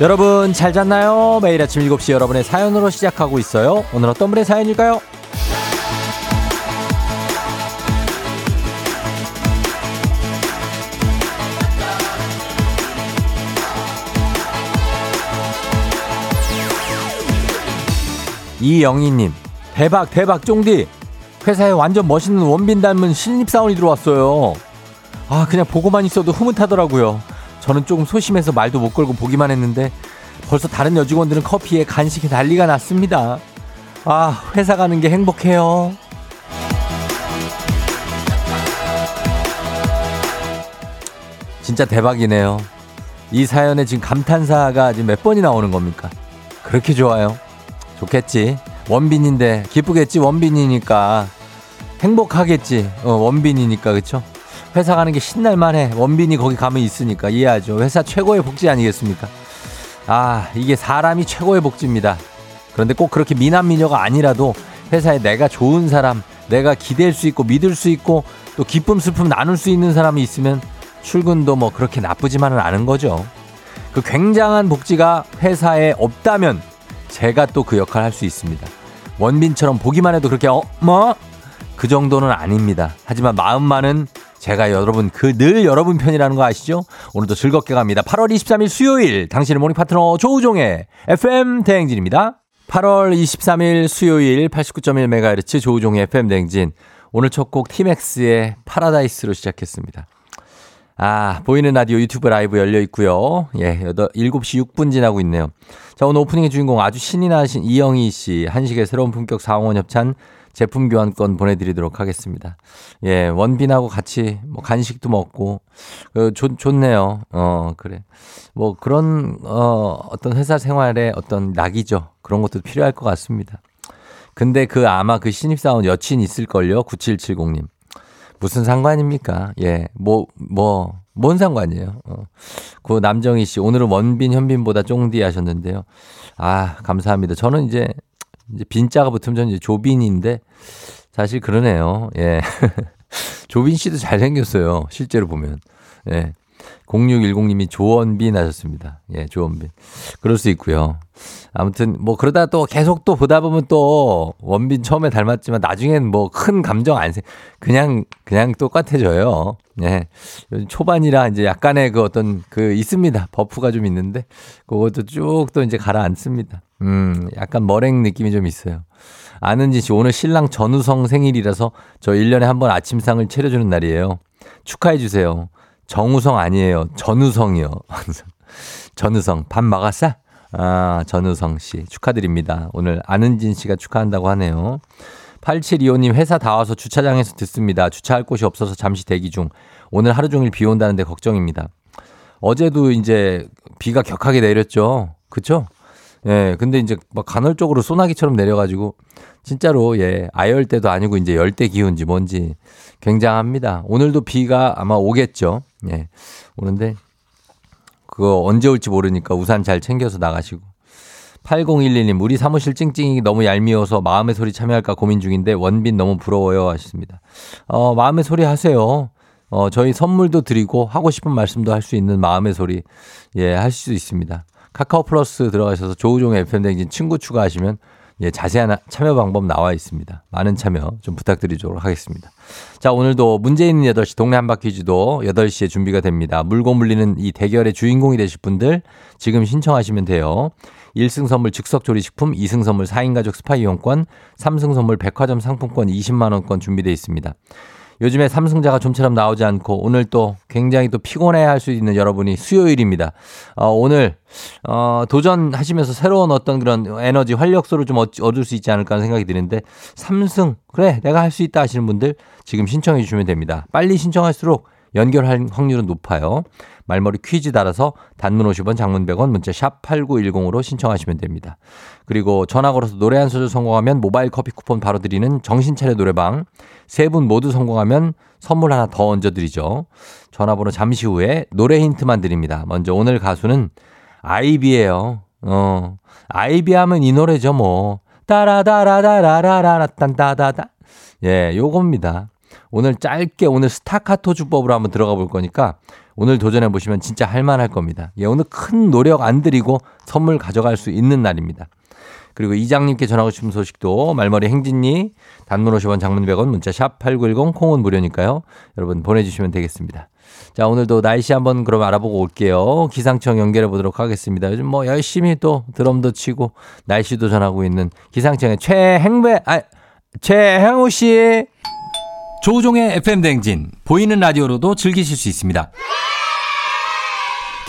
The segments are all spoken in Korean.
여러분 잘 잤나요? 매일 아침 7시 여러분의 사연으로 시작하고 있어요. 오늘 어떤 분의 사연일까요? 이영희님 대박 대박 쫑디 회사에 완전 멋있는 원빈 닮은 신입사원이 들어왔어요. 아 그냥 보고만 있어도 흐뭇하더라고요. 저는 조금 소심해서 말도 못 걸고 보기만 했는데 벌써 다른 여직원들은 커피에 간식에 난리가 났습니다. 아, 회사 가는 게 행복해요. 진짜 대박이네요. 이 사연에 지금 감탄사가 지금 몇 번이 나오는 겁니까? 그렇게 좋아요. 좋겠지. 원빈인데 기쁘겠지. 원빈이니까 행복하겠지. 어, 원빈이니까 그쵸? 회사 가는 게 신날만 해. 원빈이 거기 가면 있으니까 이해하죠. 회사 최고의 복지 아니겠습니까? 아, 이게 사람이 최고의 복지입니다. 그런데 꼭 그렇게 미남 미녀가 아니라도 회사에 내가 좋은 사람, 내가 기댈 수 있고 믿을 수 있고 또 기쁨 슬픔 나눌 수 있는 사람이 있으면 출근도 뭐 그렇게 나쁘지만은 않은 거죠. 그 굉장한 복지가 회사에 없다면 제가 또 그 역할 할수 있습니다. 원빈처럼 보기만 해도 그렇게 어, 뭐? 그 정도는 아닙니다. 하지만 마음만은 제가 여러분 그 늘 여러분 편이라는 거 아시죠? 오늘도 즐겁게 갑니다. 8월 23일 수요일 당신의 모닝 파트너 조우종의 FM 대행진입니다. 8월 23일 수요일 89.1MHz 조우종의 FM 대행진 오늘 첫 곡 티맥스의 파라다이스로 시작했습니다. 아, 보이는 라디오 유튜브 라이브 열려 있고요. 예, 7시 6분 지나고 있네요. 자, 오늘 오프닝의 주인공 아주 신이 나신 이영희 씨, 한식의 새로운 품격 상원 협찬 제품 교환권 보내드리도록 하겠습니다. 예, 원빈하고 같이 뭐 간식도 먹고, 어, 좋, 좋네요. 어, 그래. 뭐 그런, 어, 어떤 회사 생활에 어떤 낙이죠. 그런 것도 필요할 것 같습니다. 근데 그 아마 그 신입사원 여친 있을걸요? 9770님. 무슨 상관입니까? 예, 뭐, 뭐, 뭔 상관이에요? 어. 그 남정희 씨, 오늘은 원빈, 현빈보다 쫑디 하셨는데요. 아, 감사합니다. 저는 이제 이제 빈자가 붙으면 저는 이제 조빈인데 사실 그러네요. 예. 조빈 씨도 잘생겼어요. 실제로 보면. 예. 0610님이 조원빈 하셨습니다. 예, 조원빈. 그럴 수 있고요. 아무튼 뭐 그러다 또 계속 또 보다 보면 또 원빈 처음에 닮았지만 나중엔 뭐 큰 감정 안 생, 그냥 그냥 똑같아져요. 예. 초반이라 이제 약간의 그 어떤 그 있습니다. 버프가 좀 있는데 그것도 쭉 또 이제 가라앉습니다. 음, 약간 머랭 느낌이 좀 있어요. 아는지 씨 오늘 신랑 전우성 생일이라서 저 1년에 한 번 아침상을 차려주는 날이에요. 축하해 주세요. 정우성 아니에요. 전우성이요. 전우성. 밥 먹었어? 아, 전우성 씨. 축하드립니다. 오늘 아는진 씨가 축하한다고 하네요. 8725님 회사 다 와서 주차장에서 듣습니다. 주차할 곳이 없어서 잠시 대기 중. 오늘 하루 종일 비 온다는데 걱정입니다. 어제도 이제 비가 격하게 내렸죠. 그쵸? 예, 근데 이제 막 간헐적으로 소나기처럼 내려가지고 진짜로 예, 아열대도 아니고 이제 열대 기운지 뭔지 굉장합니다. 오늘도 비가 아마 오겠죠. 예. 오는데 그거 언제 올지 모르니까 우산 잘 챙겨서 나가시고. 8011님, 우리 사무실 찡찡이 너무 얄미워서 마음의 소리 참여할까 고민 중인데 원빈 너무 부러워요 하셨습니다. 어, 마음의 소리 하세요. 어, 저희 선물도 드리고 하고 싶은 말씀도 할 수 있는 마음의 소리, 예, 할 수 있습니다. 카카오 플러스 들어가셔서 조우종의 FM댕진 친구 추가하시면 예, 자세한 참여 방법 나와 있습니다. 많은 참여 좀 부탁드리도록 하겠습니다. 자, 오늘도 문제 있는 8시 동네 한바퀴즈도 8시에 준비가 됩니다. 물고 물리는 이 대결의 주인공이 되실 분들 지금 신청하시면 돼요. 1승 선물 즉석 조리식품, 2승 선물 4인 가족 스파 이용권, 3승 선물 백화점 상품권 20만 원권 준비되어 있습니다. 요즘에 삼승자가 좀처럼 나오지 않고 오늘 또 굉장히 또 피곤해 할 수 있는 여러분이 수요일입니다. 어, 오늘, 어, 도전하시면서 새로운 어떤 그런 에너지, 활력소를 좀 얻을 수 있지 않을까 하는 생각이 드는데 삼승, 그래, 내가 할 수 있다 하시는 분들 지금 신청해 주시면 됩니다. 빨리 신청할수록 연결할 확률은 높아요. 말머리 퀴즈 달아서 단문 50원 장문 100원 문자 샵 8910으로 신청하시면 됩니다. 그리고 전화 걸어서 노래 한 소절 성공하면 모바일 커피 쿠폰 바로 드리는 정신차려 노래방 세 분 모두 성공하면 선물 하나 더 얹어드리죠. 전화번호 잠시 후에 노래 힌트만 드립니다. 먼저 오늘 가수는 아이비예요. 어, 아이비 하면 이 노래죠 뭐. 따라다라다라라라 딴따다다. 예, 요겁니다. 오늘 짧게 오늘 스타카토 주법으로 한번 들어가 볼 거니까 오늘 도전해 보시면 진짜 할만할 겁니다. 예, 오늘 큰 노력 안 들이고 선물 가져갈 수 있는 날입니다. 그리고 이장님께 전하고 싶은 소식도 말머리 행진니 단문 50원 장문 100원 문자 샵 8910 콩은 무료니까요. 여러분 보내주시면 되겠습니다. 자 오늘도 날씨 한번 그럼 알아보고 올게요. 기상청 연결해 보도록 하겠습니다. 요즘 뭐 열심히 또 드럼도 치고 날씨도 전하고 있는 기상청의 최행배 아 최행우 씨. 조우종의 FM 댕진 보이는 라디오로도 즐기실 수 있습니다.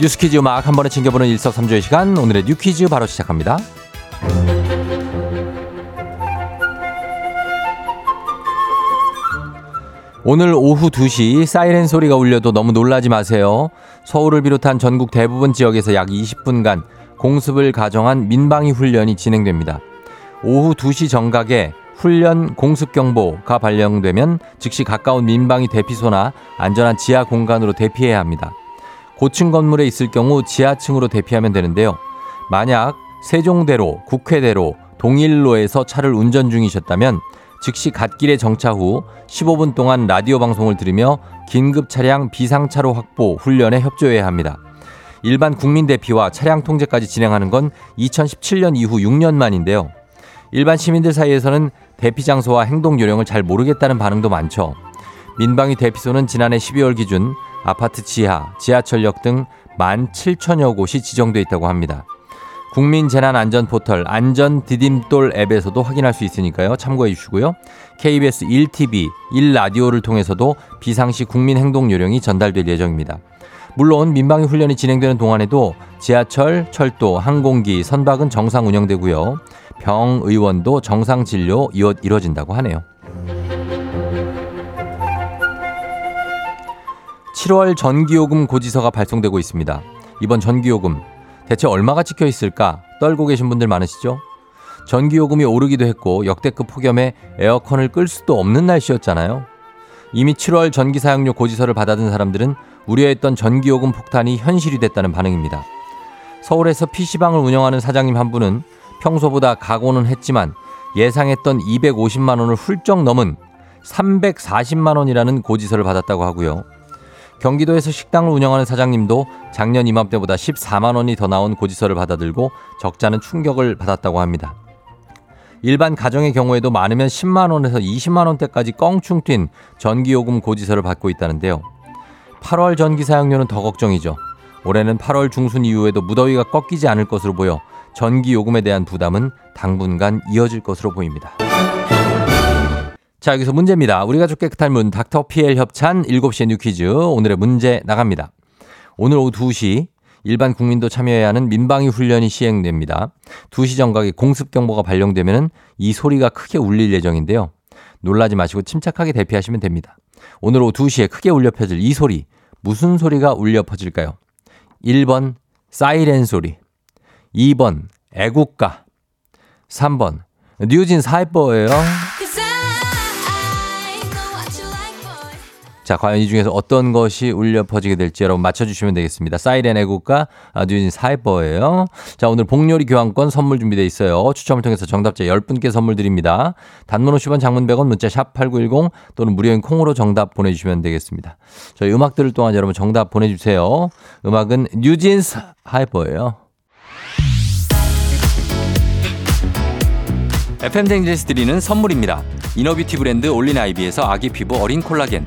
뉴스 퀴즈 음악 한 번에 챙겨보는 일석삼조의 시간 오늘의 뉴 퀴즈 바로 시작합니다. 오늘 오후 2시 사이렌 소리가 울려도 너무 놀라지 마세요. 서울을 비롯한 전국 대부분 지역에서 약 20분간 공습을 가정한 민방위 훈련이 진행됩니다. 오후 2시 정각에 훈련 공습경보가 발령되면 즉시 가까운 민방위 대피소나 안전한 지하 공간으로 대피해야 합니다. 고층 건물에 있을 경우 지하층으로 대피하면 되는데요. 만약 세종대로, 국회대로, 동일로에서 차를 운전 중이셨다면 즉시 갓길에 정차 후 15분 동안 라디오 방송을 들으며 긴급 차량 비상차로 확보 훈련에 협조해야 합니다. 일반 국민 대피와 차량 통제까지 진행하는 건 2017년 이후 6년 만인데요. 일반 시민들 사이에서는 대피 장소와 행동 요령을 잘 모르겠다는 반응도 많죠. 민방위 대피소는 지난해 12월 기준 아파트 지하, 지하철역 등 17,000여 곳이 지정돼 있다고 합니다. 국민재난안전 포털 안전 디딤돌 앱에서도 확인할 수 있으니까요. 참고해 주시고요. KBS 1TV, 1라디오를 통해서도 비상시 국민 행동 요령이 전달될 예정입니다. 물론 민방위 훈련이 진행되는 동안에도 지하철, 철도, 항공기, 선박은 정상 운영되고요. 병, 의원도 정상 진료 이루어진다고 하네요. 7월 전기요금 고지서가 발송되고 있습니다. 이번 전기요금 대체 얼마가 찍혀 있을까 떨고 계신 분들 많으시죠? 전기요금이 오르기도 했고 역대급 폭염에 에어컨을 끌 수도 없는 날씨였잖아요. 이미 7월 전기 사용료 고지서를 받아든 사람들은 우려했던 전기요금 폭탄이 현실이 됐다는 반응입니다. 서울에서 PC방을 운영하는 사장님 한 분은 평소보다 각오는 했지만 예상했던 250만 원을 훌쩍 넘은 340만 원이라는 고지서를 받았다고 하고요. 경기도에서 식당을 운영하는 사장님도 작년 이맘때보다 14만 원이 더 나온 고지서를 받아들고 적자는 충격을 받았다고 합니다. 일반 가정의 경우에도 많으면 10만 원에서 20만 원대까지 껑충 튄 전기요금 고지서를 받고 있다는데요. 8월 전기 사용료는 더 걱정이죠. 올해는 8월 중순 이후에도 무더위가 꺾이지 않을 것으로 보여 전기요금에 대한 부담은 당분간 이어질 것으로 보입니다. 자, 여기서 문제입니다. 우리 가족 깨끗한 물 닥터 피엘 협찬 7시의 뉴 퀴즈. 오늘의 문제 나갑니다. 오늘 오후 2시 일반 국민도 참여해야 하는 민방위 훈련이 시행됩니다. 2시 정각에 공습 경보가 발령되면 이 소리가 크게 울릴 예정인데요. 놀라지 마시고 침착하게 대피하시면 됩니다. 오늘 오후 2시에 크게 울려 퍼질 이 소리. 무슨 소리가 울려 퍼질까요? 1번 사이렌 소리. 2번 애국가. 3번 뉴진 사이버예요. 자, 과연 이 중에서 어떤 것이 울려 퍼지게 될지 여러분 맞춰주시면 되겠습니다. 사이렌 애국가 뉴진 사이버예요. 자, 오늘 복요리 교환권 선물 준비되어 있어요. 추첨을 통해서 정답자 10분께 선물 드립니다. 단문 50원 장문 100원 문자 샵 8910 또는 무료인 콩으로 정답 보내주시면 되겠습니다. 저희 음악 들을 동안 여러분 정답 보내주세요. 음악은 뉴진 사이버예요. FM 대행진에서 드리는 선물입니다. 이너뷰티 브랜드 올린 아이비에서 아기 피부 어린 콜라겐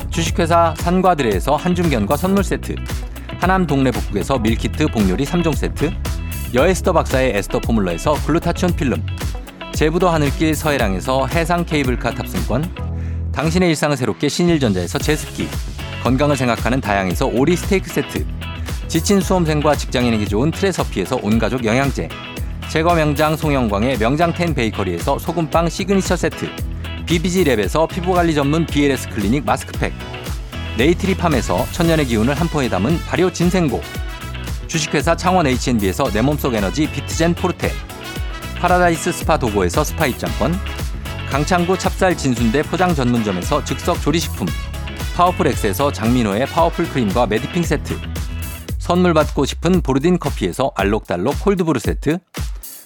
주식회사 산과드레에서 한줌견과 선물 세트. 하남 동네 복국에서 밀키트 복요리 3종 세트. 여에스더 박사의 에스더 포뮬러에서 글루타치온 필름. 제부도 하늘길 서해랑에서 해상 케이블카 탑승권. 당신의 일상을 새롭게 신일전자에서 제습기. 건강을 생각하는 다양에서 오리 스테이크 세트. 지친 수험생과 직장인에게 좋은 트레서피에서 온가족 영양제. 제거 명장 송영광의 명장텐 베이커리에서 소금빵 시그니처 세트. BBG랩에서 피부관리 전문 BLS 클리닉 마스크팩. 네이트리팜에서 천년의 기운을 한 포에 담은 발효 진생고. 주식회사 창원 H&B에서 내 몸속 에너지 비트젠 포르테. 파라다이스 스파 도고에서 스파 입장권. 강창구 찹쌀 진순대 포장 전문점에서 즉석 조리식품. 파워풀 엑스에서 장민호의 파워풀 크림과 매디핑 세트. 선물 받고 싶은 보르딘 커피에서 알록달록 콜드브루 세트.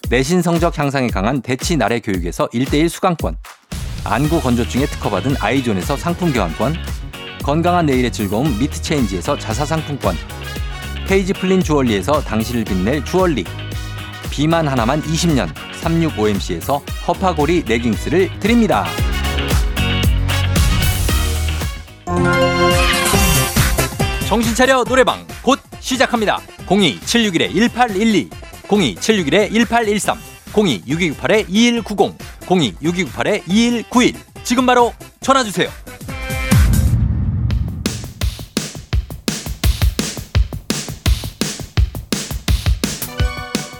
내신 성적 향상에 강한 대치 나래 교육에서 1대1 수강권. 안구 건조증에 특허받은 아이존에서 상품 교환권. 건강한 내일의 즐거움 미트체인지에서 자사 상품권. 페이지 플린 주얼리에서 당신을 빛낼 주얼리. 비만 하나만 20년 365MC에서 허파고리 레깅스를 드립니다. 정신 차려 노래방 곧 시작합니다. 02-761-1812 02-761-1813 02-6298-2190 02-6298-2191 지금 바로 전화주세요.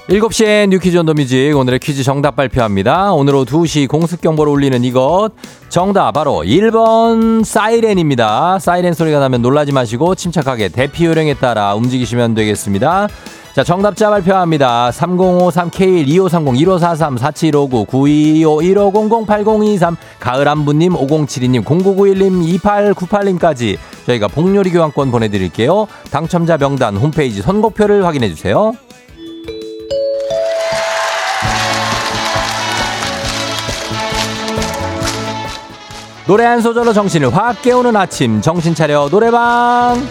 7시에 뉴퀴즈 온 더 뮤직 오늘의 퀴즈 정답 발표합니다. 오늘 오후 2시 공습 경보를 울리는 이것 정답 바로 1번 사이렌입니다. 사이렌 소리가 나면 놀라지 마시고 침착하게 대피 요령에 따라 움직이시면 되겠습니다. 자, 정답자 발표합니다. 3053K12530-1543-4759-9225-1500-8023 가을안부님 5072님 0991님 2898님까지 저희가 복요리 교환권 보내드릴게요. 당첨자 명단 홈페이지 선곡표를 확인해주세요. 노래 한 소절로 정신을 확 깨우는 아침 정신 차려 노래방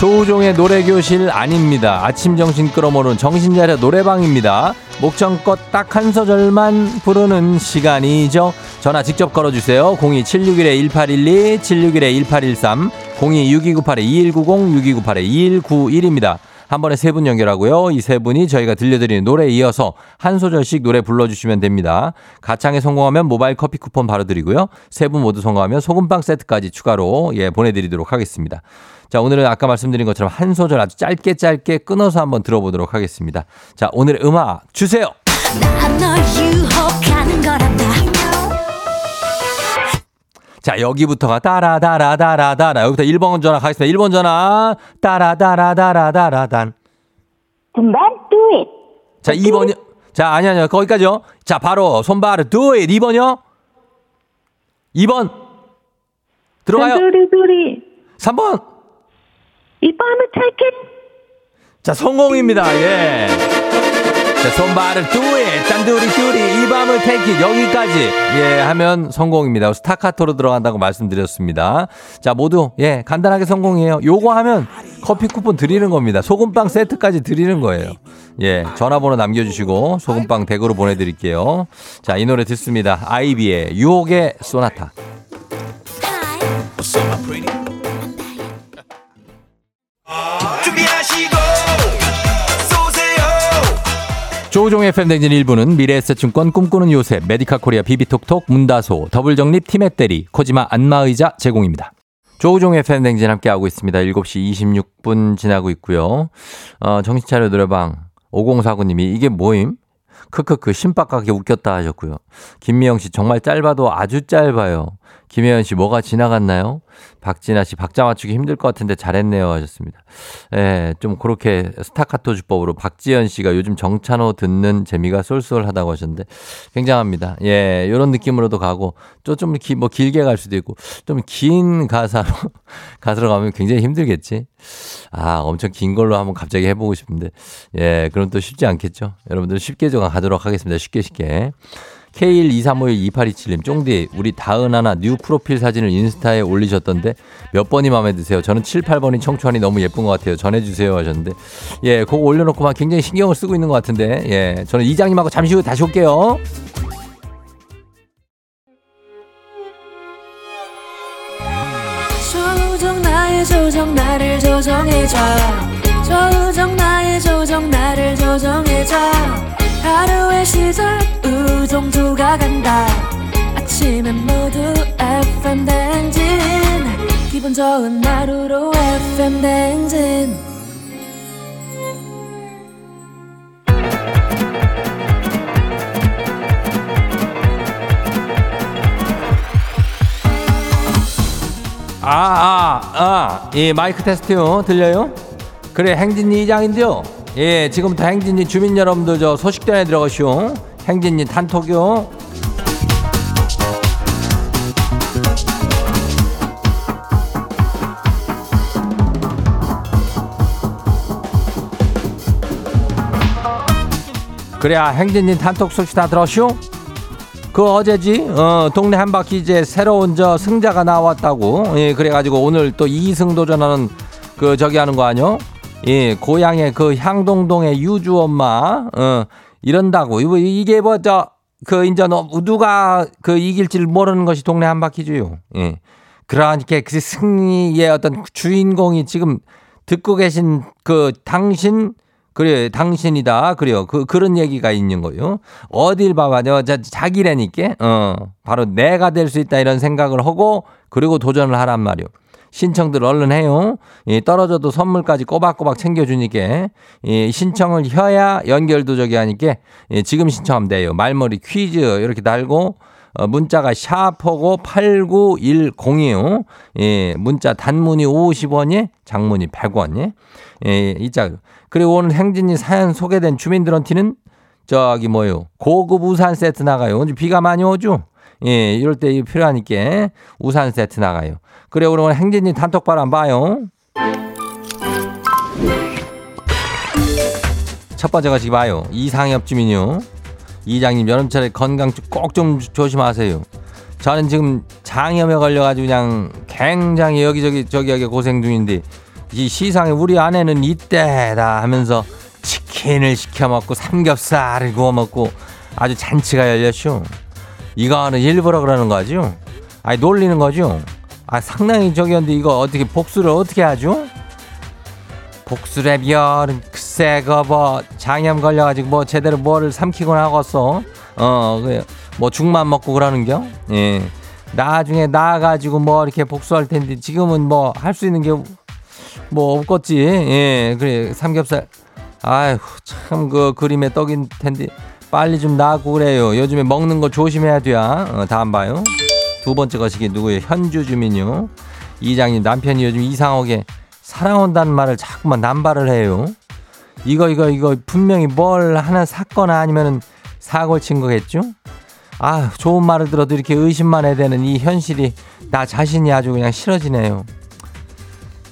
조우종의 노래교실 아닙니다. 아침 정신 끌어모는 정신 차려 노래방입니다. 목청껏 딱 한 소절만 부르는 시간이죠. 전화 직접 걸어주세요. 02761-1812, 761-1813, 026298-2190, 6298-2191입니다. 한 번에 세 분 연결하고요. 이 세 분이 저희가 들려드리는 노래에 이어서 한 소절씩 노래 불러주시면 됩니다. 가창에 성공하면 모바일 커피 쿠폰 바로 드리고요. 세 분 모두 성공하면 소금빵 세트까지 추가로 예 보내드리도록 하겠습니다. 자, 오늘은 아까 말씀드린 것처럼 한 소절 아주 짧게 짧게 끊어서 한번 들어보도록 하겠습니다. 자, 오늘의 음악 주세요! 자, 여기부터가 따라다라다라다라. 여기부터 1번 전화 가겠습니다. 1번 전화. 따라다라다라다라단. 손발 do it. 자, 2번이요. 자, 아니, 아니요. 거기까지요. 자, 바로 손발을 do it. 2번이요. 2번. 들어가요. 두리두리. 3번. 이밤을 take it. 자, 성공입니다. 예. 자, 손발을 뚜에, 딴두리 뚜리, 이 밤을 테이키, 여기까지, 예, 하면 성공입니다. 스타카토로 들어간다고 말씀드렸습니다. 자, 모두, 예, 간단하게 성공이에요. 요거 하면 커피 쿠폰 드리는 겁니다. 소금빵 세트까지 드리는 거예요. 예, 전화번호 남겨주시고, 소금빵 댁으로 보내드릴게요. 자, 이 노래 듣습니다. 아이비의 유혹의 소나타. 조우종의 FM 댕진 1부는 미래에셋증권 꿈꾸는 요새 메디카 코리아 비비톡톡 문다소 더블정립 티맵대리 코지마 안마의자 제공입니다. 조우종의 FM 댕진 함께하고 있습니다. 7시 26분 지나고 있고요. 어, 정신차려 노래방 5049님이 이게 뭐임? 크크크 신박하게 웃겼다 하셨고요. 김미영 씨 정말 짧아도 아주 짧아요. 김혜연 씨 뭐가 지나갔나요? 박진아 씨 박자 맞추기 힘들 것 같은데 잘했네요 하셨습니다. 예, 좀 그렇게 스타카토 주법으로 박지연 씨가 요즘 정차노 듣는 재미가 쏠쏠하다고 하셨는데 굉장합니다. 예, 요런 느낌으로도 가고 좀뭐 길게 갈 수도 있고 좀 긴 가사로 가사로 가면 굉장히 힘들겠지. 아, 엄청 긴 걸로 한번 갑자기 해보고 싶은데 예, 그럼 또 쉽지 않겠죠. 여러분들 쉽게 좀 가도록 하겠습니다. 쉽게 쉽게. K123512827님, 쫑디, 우리 다은하나 뉴 프로필 사진을 인스타에 올리셨던데 몇 번이 마음에 드세요? 저는 7, 8번이 청초하니 너무 예쁜 것 같아요. 전해주세요 하셨는데. 예, 그거 올려놓고 막 굉장히 신경을 쓰고 있는 것 같은데. 예, 저는 이장님하고 잠시 후에 다시 올게요. 조정 나의 조정 나를 조정해줘 조정 나의 조정 나를 조정해줘 하루의 시절 우정조가 간다 아침엔 모두 FM 댕진 기분 좋은 하루로 FM 댕진 아, 아, 아, 예, 마이크 테스트요. 들려요? 그래, 행진이 이장인데요. 예, 지금부터 행진이 주민 여러분들 저 소식 전해 들어가시오. 행진이 단톡요. 그래야 행진이 단톡 소식 다 들었쇼? 그 어제지 어 동네 한 바퀴 이제 새로운 저 승자가 나왔다고 예 그래가지고 오늘 또 2승 도전하는 그 저기 하는 거 아니요 예 고향의 그 향동동의 유주 엄마 어 이런다고. 이거 이게 뭐 저 그 인제 너 누가 그 이길지를 모르는 것이 동네 한 바퀴주요. 예. 그러니까 그 승리의 어떤 주인공이 지금 듣고 계신 그 당신 그래 당신이다. 그래요. 그 그런 얘기가 있는 거요. 어딜 봐봐요 자, 자기라니까. 어 바로 내가 될 수 있다 이런 생각을 하고 그리고 도전을 하란 말이요 신청들 얼른 해요 예, 떨어져도 선물까지 꼬박꼬박 챙겨주니까 예, 신청을 해야 연결도 저기 하니까 예, 지금 신청하면 돼요 말머리 퀴즈 이렇게 달고 어, 문자가 샤퍼고 8910이요. 예, 문자 단문이 50원이, 장문이 100원이. 예, 이자. 그리고 오늘 행진이 사연 소개된 주민들한테는 저기 뭐요. 고급 우산 세트 나가요. 오늘 비가 많이 오죠? 예, 이럴 때 필요하니까 우산 세트 나가요. 그래, 오늘 행진이 단톡방 봐요. 첫 번째가 지금 봐요. 이상엽 주민요. 이장님 여름철에 건강 꼭 좀 조심하세요. 저는 지금 장염에 걸려가지고 그냥 굉장히 여기저기 저기하게 고생 중인데 이 시상에 우리 아내는 이때다 하면서 치킨을 시켜 먹고 삼겹살을 구워 먹고 아주 잔치가 열렸쇼. 이거는 일부러 그러는 거죠? 아니 놀리는 거죠? 아 상당히 저기였는데 이거 어떻게 복수를 어떻게 하죠? 복수래별 글쎄 그뭐 장염 걸려가지고 뭐 제대로 뭐를 삼키곤 하겠어? 어뭐 죽만 먹고 그러는겨? 예. 나중에 나가지고 뭐 이렇게 복수할 텐데 지금은 뭐 할 수 있는 게 뭐 없겠지? 예 그래 삼겹살. 아휴 참 그 그림에 떡인 텐데 빨리 좀 나고 그래요. 요즘에 먹는 거 조심해야 돼야 어, 다음 봐요 두 번째 거시기 누구예요 현주 주민요 이장님 남편이 요즘 이상하게 사랑한다는 말을 자꾸만 남발을 해요. 이거 이거 이거 분명히 뭘 하나 샀거나 아니면은 사고를 친 거겠죠? 아 좋은 말을 들어도 이렇게 의심만 해야 되는 이 현실이 나 자신이 아주 그냥 싫어지네요.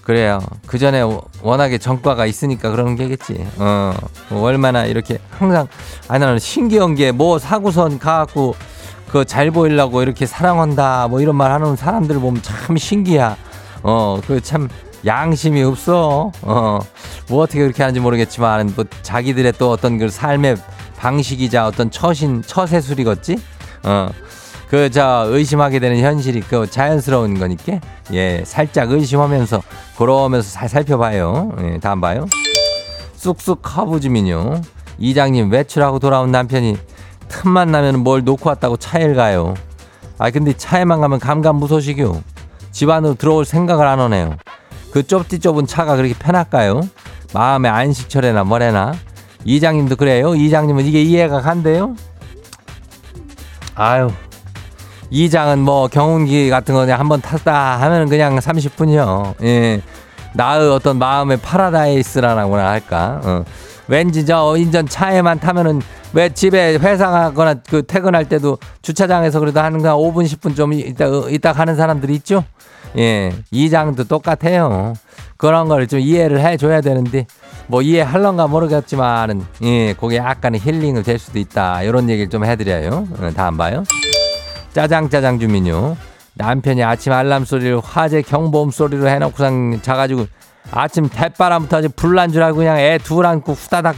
그래요. 그 전에 워낙에 전과가 있으니까 그런 게겠지. 어, 뭐 얼마나 이렇게 항상 아 나는 신기한 게 뭐 사고선 가갖고 그 잘 보이려고 이렇게 사랑한다 뭐 이런 말 하는 사람들 보면 참 신기야. 어, 그 참 양심이 없어. 어, 뭐 어떻게 그렇게 하는지 모르겠지만 뭐 자기들의 또 어떤 그 삶의 방식이자 어떤 처신 처세술이겠지. 어. 그, 저, 의심하게 되는 현실이 그 자연스러운 거니까, 예, 살짝 의심하면서, 그러면서 잘 살펴봐요. 예, 다음 봐요. 쑥쑥 커브 주민요. 이장님 외출하고 돌아온 남편이 틈만 나면 뭘 놓고 왔다고 차에 가요. 아, 근데 차에만 가면 감감무소식이요. 집 안으로 들어올 생각을 안 하네요. 그 좁디 좁은 차가 그렇게 편할까요? 마음의 안식처래나 뭐래나. 이장님도 그래요? 이장님은 이게 이해가 간대요? 아유. 이장은 뭐 경운기 같은 거 그냥 한번 탔다 하면 그냥 30분이요. 예. 나의 어떤 마음의 파라다이스라고나 할까. 어. 왠지 저 인전 차에만 타면은 왜 집에 회사 가거나 그 퇴근할 때도 주차장에서 그래도 하는 거 5분 10분 좀 이따 이따 가는 사람들이 있죠. 예. 이장도 똑같아요. 그런 걸 좀 이해를 해 줘야 되는데 뭐 이해할런가 모르겠지만은 예, 그게 약간의 힐링을 될 수도 있다. 이런 얘기를 좀 해드려요. 어, 다안 봐요? 짜장 짜장 주민요. 남편이 아침 알람 소리를 화재 경보음 소리로 해놓고상 자가지고 아침 대바람부터 아주 불난 줄 알고 그냥 애 둘 안고 후다닥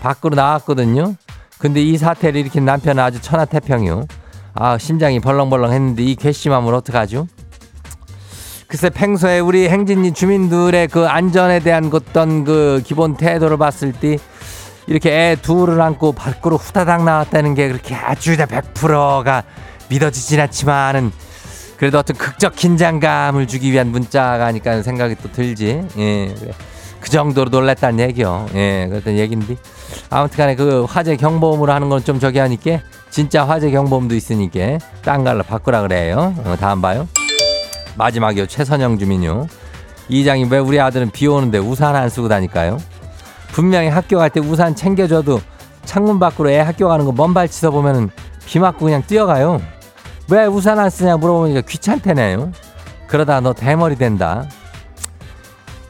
밖으로 나왔거든요. 근데 이 사태를 일으킨 남편은 아주 천하태평이요. 아 심장이 벌렁벌렁 했는데 이 괘씸함을 어떡하죠? 글쎄 평소에 우리 행진리 주민들의 그 안전에 대한 어떤 그 기본 태도를 봤을 때 이렇게 애 둘을 안고 밖으로 후다닥 나왔다는 게 그렇게 아주 100%가 믿어지진 않지만은 그래도 어떤 극적 긴장감을 주기 위한 문자가 아닐까 생각이 또 들지. 예. 그 정도로 놀랬다는 얘기요. 예, 그랬던 얘긴데. 아무튼 간에 그 화재 경보음으로 하는 건 좀 저기 하니까 진짜 화재 경보음도 있으니까 딴 걸로 바꾸라 그래요. 어, 다음 봐요. 마지막이요. 최선영 주민요. 이장이 왜 우리 아들은 비 오는데 우산 안 쓰고 다닐까요? 분명히 학교 갈 때 우산 챙겨줘도 창문 밖으로 애 학교 가는 거 먼 발 치서 보면은 비 맞고 그냥 뛰어가요. 왜 우산 안 쓰냐 물어보니까 귀찮대네요. 그러다 너 대머리 된다.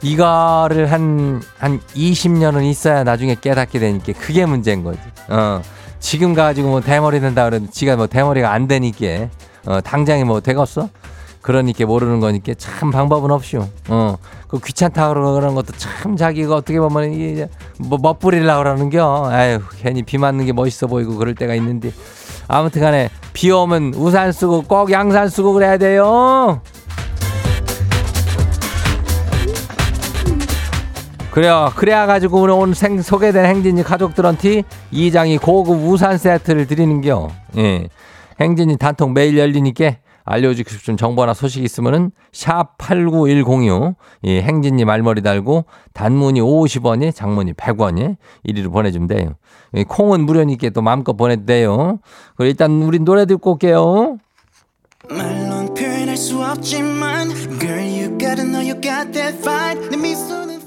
이거를 한, 한 20년은 있어야 나중에 깨닫게 되니까 그게 문제인 거지. 어. 지금 가지고 뭐 대머리 된다 그러는데 지가 뭐 대머리가 안 되니까 어, 당장에 뭐 되겠어? 그러니까 모르는 거니까 참 방법은 없쇼. 어. 그 귀찮다 그러는 것도 참 자기가 어떻게 보면 이게 뭐 멋부리려고 그러는 겨. 아유, 괜히 비 맞는 게 멋있어 보이고 그럴 때가 있는데. 아무튼 간에 비 오면 우산 쓰고 꼭 양산 쓰고 그래야 돼요. 그래요. 그래야 가지고 오늘 생, 소개된 행진이 가족들한테 이장이 고급 우산 세트를 드리는겨. 예. 행진이 단통 매일 열리니까 알려주고 싶은 정보나 소식 있으면은 샵 89106 예, 행진이 말머리 달고 단문이 50원이 장문이 100원이 이리로 보내주면 돼요. 예, 콩은 무료니까 또 마음껏 보내도 돼요. 그럼 일단 우리 노래 듣고 올게요.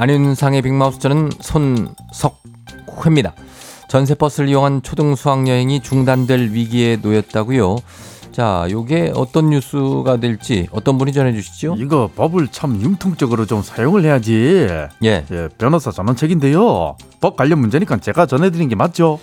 안윤상의 빅마우스 저는 손석회입니다. 전세버스를 이용한 초등 수학여행이 중단될 위기에 놓였다고요. 자, 요게 어떤 뉴스가 될지 어떤 분이 전해주시죠? 이거 법을 참 융통적으로 좀 사용을 해야지. 예, 예, 변호사 전원책인데요. 법 관련 문제니까 제가 전해드린 게 맞죠?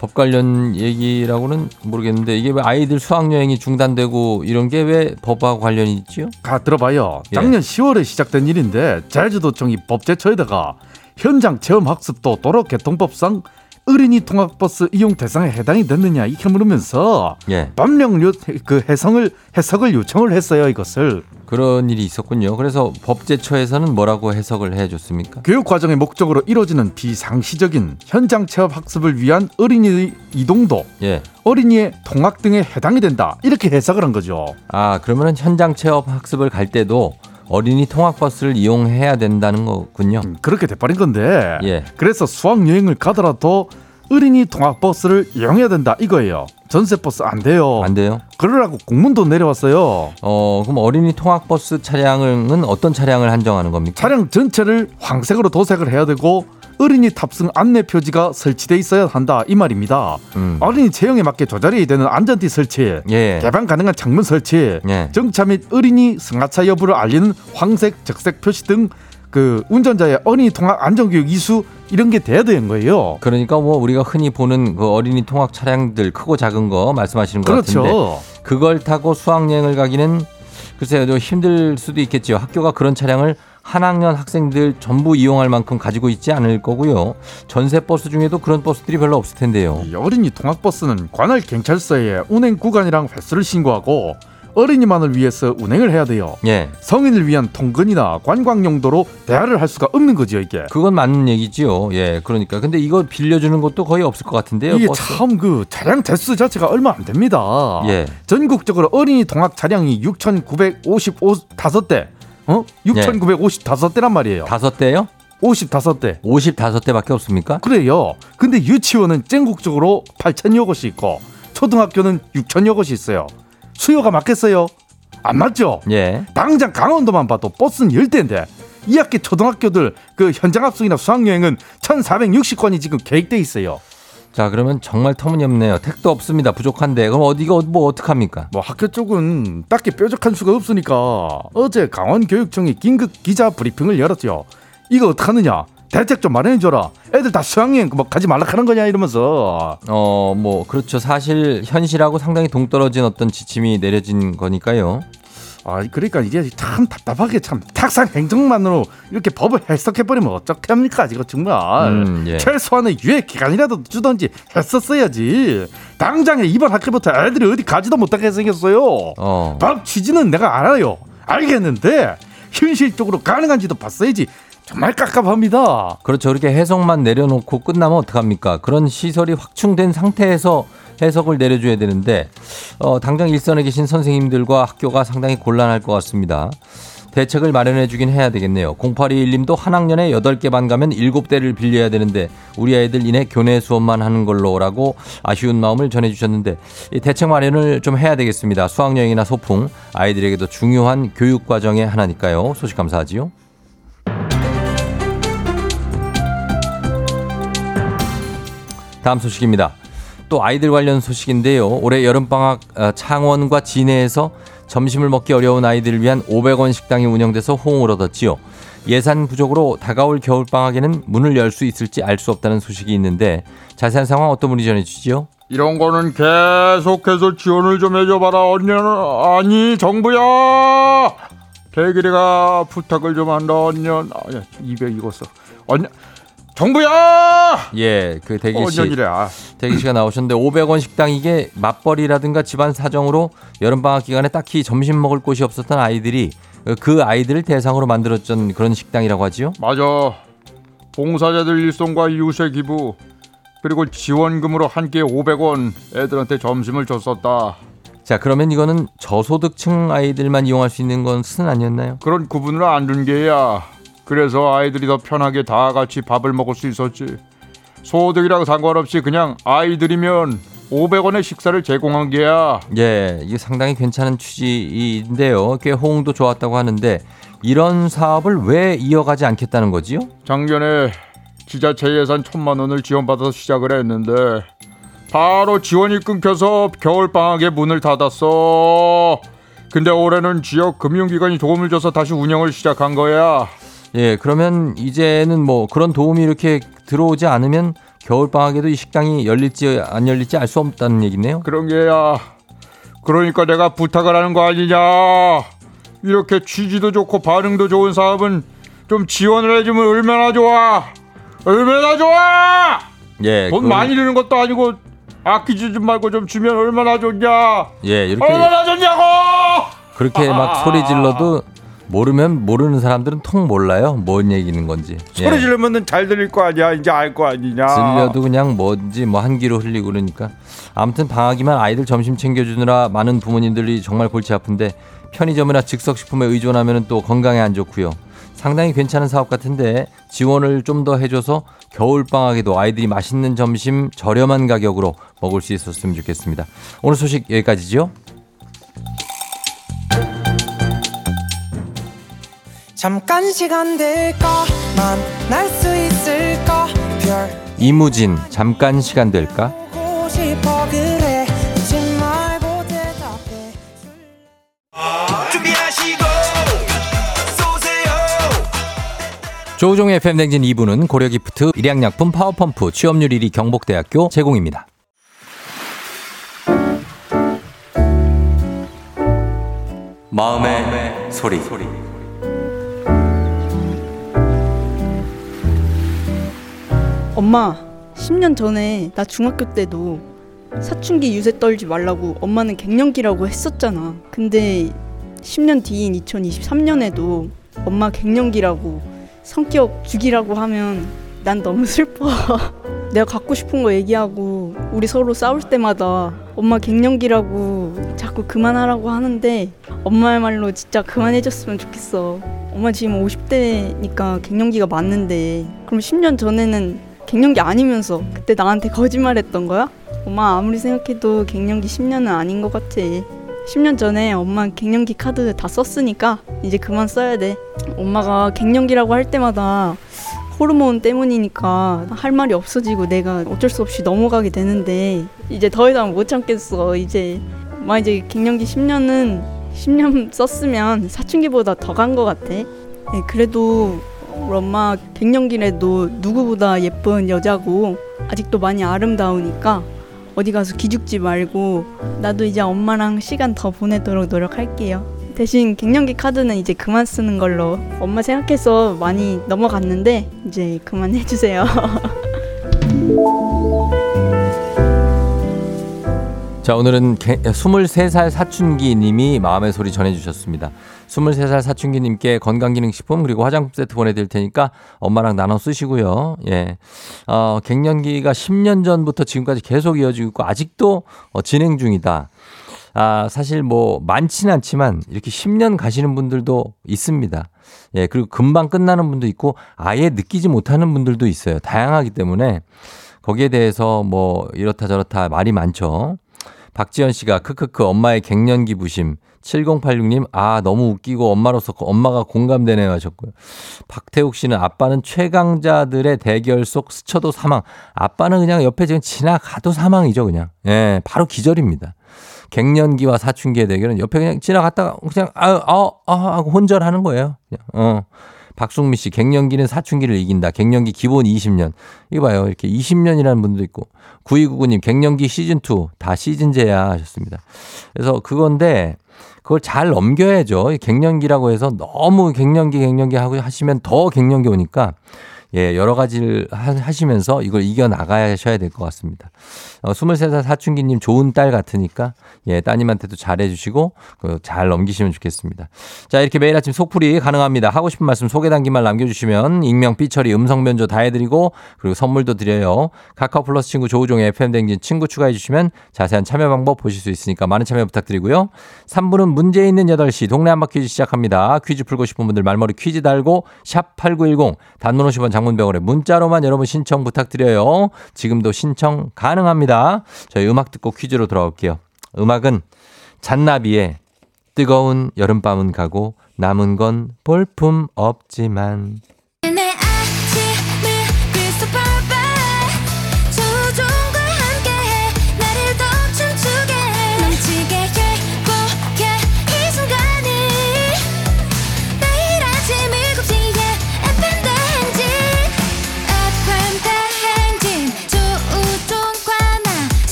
법 관련 얘기라고는 모르겠는데 이게 왜 아이들 수학 여행이 중단되고 이런 게 왜 법하고 관련이 있지요? 가 들어봐요. 예. 작년 10월에 시작된 일인데 제주도청이 법제처에다가 현장 체험 학습도 도로교통법상 어린이 통학버스 이용 대상에 해당이 됐느냐 이렇게 물으면서 예, 법령 요, 그 해석을 해석을 요청을 했어요 이것을 그런 일이 있었군요. 그래서 법제처에서는 뭐라고 해석을 해줬습니까? 교육 과정의 목적으로 이루어지는 비상시적인 현장 체험 학습을 위한 어린이 이동도 예, 어린이의 통학 등에 해당이 된다 이렇게 해석을 한 거죠. 아 그러면은 현장 체험 학습을 갈 때도 어린이 통학버스를 이용해야 된다는 거군요. 음, 그렇게 돼버린 건데 예. 그래서 수학 여행을 가더라도 어린이 통학 버스를 이용해야 된다 이거예요. 전세 버스 안 돼요. 안 돼요? 그러라고 공문도 내려왔어요. 어, 그럼 어린이 통학버스 차량은 어떤 차량을 한정하는 겁니까? 차량 전체를 황색으로 도색을 해야 되고 어린이 탑승 안내 표지가 설치돼 있어야 한다 이 말입니다. 음. 어린이 체형에 맞게 조절이 되는 안전띠 설치, 예. 개방 가능한 창문 설치, 예. 정차 및 어린이 승하차 여부를 알리는 황색, 적색 표시 등 그 운전자의 어린이 통학 안전교육 이수 이런 게 돼야 되는 거예요. 그러니까 뭐 우리가 흔히 보는 그 어린이 통학 차량들 크고 작은 거 말씀하시는 것 같은데 그렇죠. 그걸 타고 수학여행을 가기는 글쎄요 좀 힘들 수도 있겠지요. 학교가 그런 차량을 한 학년 학생들 전부 이용할 만큼 가지고 있지 않을 거고요. 전세 버스 중에도 그런 버스들이 별로 없을 텐데요. 이 어린이 통학버스는 관할 경찰서에 운행 구간이랑 횟수를 신고하고 어린이만을 위해서 운행을 해야 돼요. 예. 성인을 위한 통근이나 관광 용도로 대화를 할 수가 없는 거죠 이게. 그건 맞는 얘기지요. 예. 그러니까. 근데 이거 빌려주는 것도 거의 없을 것 같은데요. 이게. 참 그 차량 대수 자체가 얼마 안 됩니다. 예. 전국적으로 어린이 통학 차량이 6,955대, 어? 6,955대란 말이에요. 다섯 대요? 55대. 55대밖에 없습니까? 그래요. 근데 유치원은 전국적으로 8천여 곳이 있고 초등학교는 6천여 곳이 있어요. 수요가 맞겠어요? 안 맞죠? 예. 당장 강원도만 봐도 버스는 10대인데 이 학기 초등학교들 그 현장 합숙이나 수학여행은 1,460건이 지금 계획돼 있어요. 자, 그러면 정말 터무니없네요. 택도 없습니다. 부족한데. 그럼 어디가 뭐 어떡합니까? 뭐 학교 쪽은 딱히 뾰족한 수가 없으니까 어제 강원교육청이 긴급 기자 브리핑을 열었죠. 이거 어떡하느냐? 대책 좀 마련해줘라. 애들 다 수학여행 뭐 가지 말라 하는 거냐 이러면서 어, 뭐 그렇죠. 사실 현실하고 상당히 동떨어진 어떤 지침이 내려진 거니까요. 아 그러니까 이게 참 답답하게 참 탁상 행정만으로 이렇게 법을 해석해 버리면 어떡합니까? 이거 정말. 음, 예. 최소한의 유예 기간이라도 주던지 했었어야지. 당장에 이번 학기부터 애들이 어디 가지도 못하게 생겼어요. 어. 법 취지는 내가 알아요. 알겠는데 현실적으로 가능한지도 봤어야지 정말 깝깝합니다 그렇죠. 그렇게 해석만 내려놓고 끝나면 어떡합니까? 그런 시설이 확충된 상태에서 해석을 내려줘야 되는데 어, 당장 일선에 계신 선생님들과 학교가 상당히 곤란할 것 같습니다. 대책을 마련해 주긴 해야 되겠네요. 0821님도 한 학년에 8개 반 가면 7대를 빌려야 되는데 우리 아이들 이내 교내 수업만 하는 걸로라고 아쉬운 마음을 전해 주셨는데 이 대책 마련을 좀 해야 되겠습니다. 수학여행이나 소풍 아이들에게도 중요한 교육 과정의 하나니까요. 소식 감사하지요. 다음 소식입니다. 또 아이들 관련 소식인데요. 올해 여름방학 어, 창원과 진해에서 점심을 먹기 어려운 아이들을 위한 500원 식당이 운영돼서 호응을 얻었지요. 예산 부족으로 다가올 겨울방학에는 문을 열 수 있을지 알 수 없다는 소식이 있는데 자세한 상황 어떤 분이 전해주시죠? 이런 거는 계속해서 지원을 좀 해줘봐라 언니는 아니 정부야 대길이가 부탁을 좀 한다 언년 아야 200 익었어 언년 정부야 예, 그 대기 씨, 언년이래 아. 대기 씨가 나오셨는데 500원 식당 이게 맞벌이라든가 집안 사정으로 여름 방학 기간에 딱히 점심 먹을 곳이 없었던 아이들이 그 아이들을 대상으로 만들었던 그런 식당이라고 하지요? 맞아 봉사자들 일손과 이웃의 기부 그리고 지원금으로 한 끼에 500원 애들한테 점심을 줬었다 자, 그러면 이거는 저소득층 아이들만 이용할 수 있는 것은 아니었나요? 그런 구분을 안둔 게야. 그래서 아이들이 더 편하게 다 같이 밥을 먹을 수 있었지. 소득이랑 상관없이 그냥 아이들이면 500원의 식사를 제공한 게야. 예, 이게 상당히 괜찮은 취지인데요. 꽤 호응도 좋았다고 하는데 이런 사업을 왜 이어가지 않겠다는 거지요? 작년에 지자체 예산 천만 원을 지원받아서 시작을 했는데 바로 지원이 끊겨서 겨울 방학에 문을 닫았어. 근데 올해는 지역 금융기관이 도움을 줘서 다시 운영을 시작한 거야. 예, 그러면 이제는 뭐 그런 도움이 이렇게 들어오지 않으면 겨울 방학에도 이 식당이 열릴지 안 열릴지 알 수 없다는 얘기네요. 그런 게야. 그러니까 내가 부탁을 하는 거 아니냐. 이렇게 취지도 좋고 반응도 좋은 사업은 좀 지원을 해주면 얼마나 좋아. 얼마나 좋아. 예, 돈 그걸- 많이 드는 것도 아니고 아끼지 좀 말고 좀 주면 얼마나 좋냐. 예, 이렇게 얼마나 좋냐고. 그렇게 막 소리 질러도 모르면 모르는 사람들은 통 몰라요. 뭔 얘기는 건지. 예. 소리 지르면은 잘 들릴 거 아니야. 이제 알 거 아니냐. 들려도 그냥 뭔지 뭐 한 귀로 흘리고 그러니까 아무튼 방학이면 아이들 점심 챙겨주느라 많은 부모님들이 정말 골치 아픈데 편의점이나 즉석식품에 의존하면 또 건강에 안 좋고요. 상당히 괜찮은 사업 같은데 지원을 좀 더 해줘서 겨울 방학에도 아이들이 맛있는 점심 저렴한 가격으로 먹을 수 있었으면 좋겠습니다. 오늘 소식 여기까지죠. 잠깐 시간 될까 만 날 수 있을까 별 이무진 잠깐 시간 될까? 조우종의 FM 댕진 2부는 고려기프트, 일양약품 파워펌프, 취업률 1위 경복대학교 제공입니다. 마음의, 소리. 엄마, 10년 전에 나 중학교 때도 사춘기 유세 떨지 말라고 엄마는 갱년기라고 했었잖아. 근데 10년 뒤인 2023년에도 엄마 갱년기라고 성격 죽이라고 하면 난 너무 슬퍼. 내가 갖고 싶은 거 얘기하고 우리 서로 싸울 때마다 엄마 갱년기라고 자꾸 그만하라고 하는데 엄마의 말로 진짜 그만해줬으면 좋겠어. 엄마 지금 50대니까 갱년기가 맞는데 그럼 10년 전에는 갱년기 아니면서 그때 나한테 거짓말했던 거야? 엄마 아무리 생각해도 갱년기 10년은 아닌 것 같아. 10년 전에 엄마 갱년기 카드 다 썼으니까 이제 그만 써야 돼. 엄마가 갱년기라고 할 때마다 호르몬 때문이니까 할 말이 없어지고 내가 어쩔 수 없이 넘어가게 되는데 이제 더 이상 못 참겠어. 이제 엄마 이제 갱년기 10년은 10년 썼으면 사춘기보다 더 간 것 같아. 네, 그래도 우리 엄마 갱년기라도 누구보다 예쁜 여자고 아직도 많이 아름다우니까 어디 가서 기죽지 말고 나도 이제 엄마랑 시간 더 보내도록 노력할게요. 대신 갱년기 카드는 이제 그만 쓰는 걸로 엄마 생각해서 많이 넘어갔는데 이제 그만 해주세요. 자, 오늘은 개, 23살 사춘기 님이 마음의 소리 전해주셨습니다. 23살 사춘기 님께 건강기능식품 그리고 화장품 세트 보내드릴 테니까 엄마랑 나눠 쓰시고요. 예. 어, 갱년기가 10년 전부터 지금까지 계속 이어지고 있고 아직도 어, 진행 중이다. 아, 사실 뭐 많지는 않지만 이렇게 10년 가시는 분들도 있습니다. 예, 그리고 금방 끝나는 분도 있고 아예 느끼지 못하는 분들도 있어요. 다양하기 때문에 거기에 대해서 뭐 이렇다 저렇다 말이 많죠. 박지현 씨가 크크크 엄마의 갱년기 부심. 7086님, 아, 너무 웃기고 엄마로서 엄마가 공감되네요 하셨고요. 박태욱 씨는 아빠는 최강자들의 대결 속 스쳐도 사망. 아빠는 그냥 옆에 지금 지나가도 사망이죠, 그냥. 예, 바로 기절입니다. 갱년기와 사춘기의 대결은 옆에 그냥 지나갔다가 그냥 아, 아, 아 하고 혼절하는 거예요. 그냥, 어. 박숙미 씨, 갱년기는 사춘기를 이긴다. 갱년기 기본 20년. 이거 봐요. 이렇게 20년이라는 분도 있고. 9299님, 갱년기 시즌2. 다 시즌제야 하셨습니다. 그래서 그건데, 그걸 잘 넘겨야죠. 갱년기라고 해서 너무 갱년기, 갱년기 하고 하시면 더 갱년기 오니까, 예, 여러 가지를 하시면서 이걸 이겨나가셔야 될 것 같습니다. 어, 23살 사춘기님 좋은 딸 같으니까, 예, 따님한테도 잘해주시고, 그, 잘 넘기시면 좋겠습니다. 자, 이렇게 매일 아침 속풀이 가능합니다. 하고 싶은 말씀 소개 단기만 남겨주시면, 익명, 삐처리, 음성 변조 다 해드리고, 그리고 선물도 드려요. 카카오 플러스 친구 조우종의 FM댕진 친구 추가해주시면 자세한 참여 방법 보실 수 있으니까 많은 참여 부탁드리고요. 3부는 문제 있는 8시 동네 한바 퀴즈 시작합니다. 퀴즈 풀고 싶은 분들 말머리 퀴즈 달고, 샵8910, 단문 50원 장 문병원에 문자로만 여러분 신청 부탁드려요. 지금도 신청 가능합니다. 저희 음악 듣고 퀴즈로 돌아올게요. 음악은 잔나비의 뜨거운 여름밤은 가고 남은 건 볼품 없지만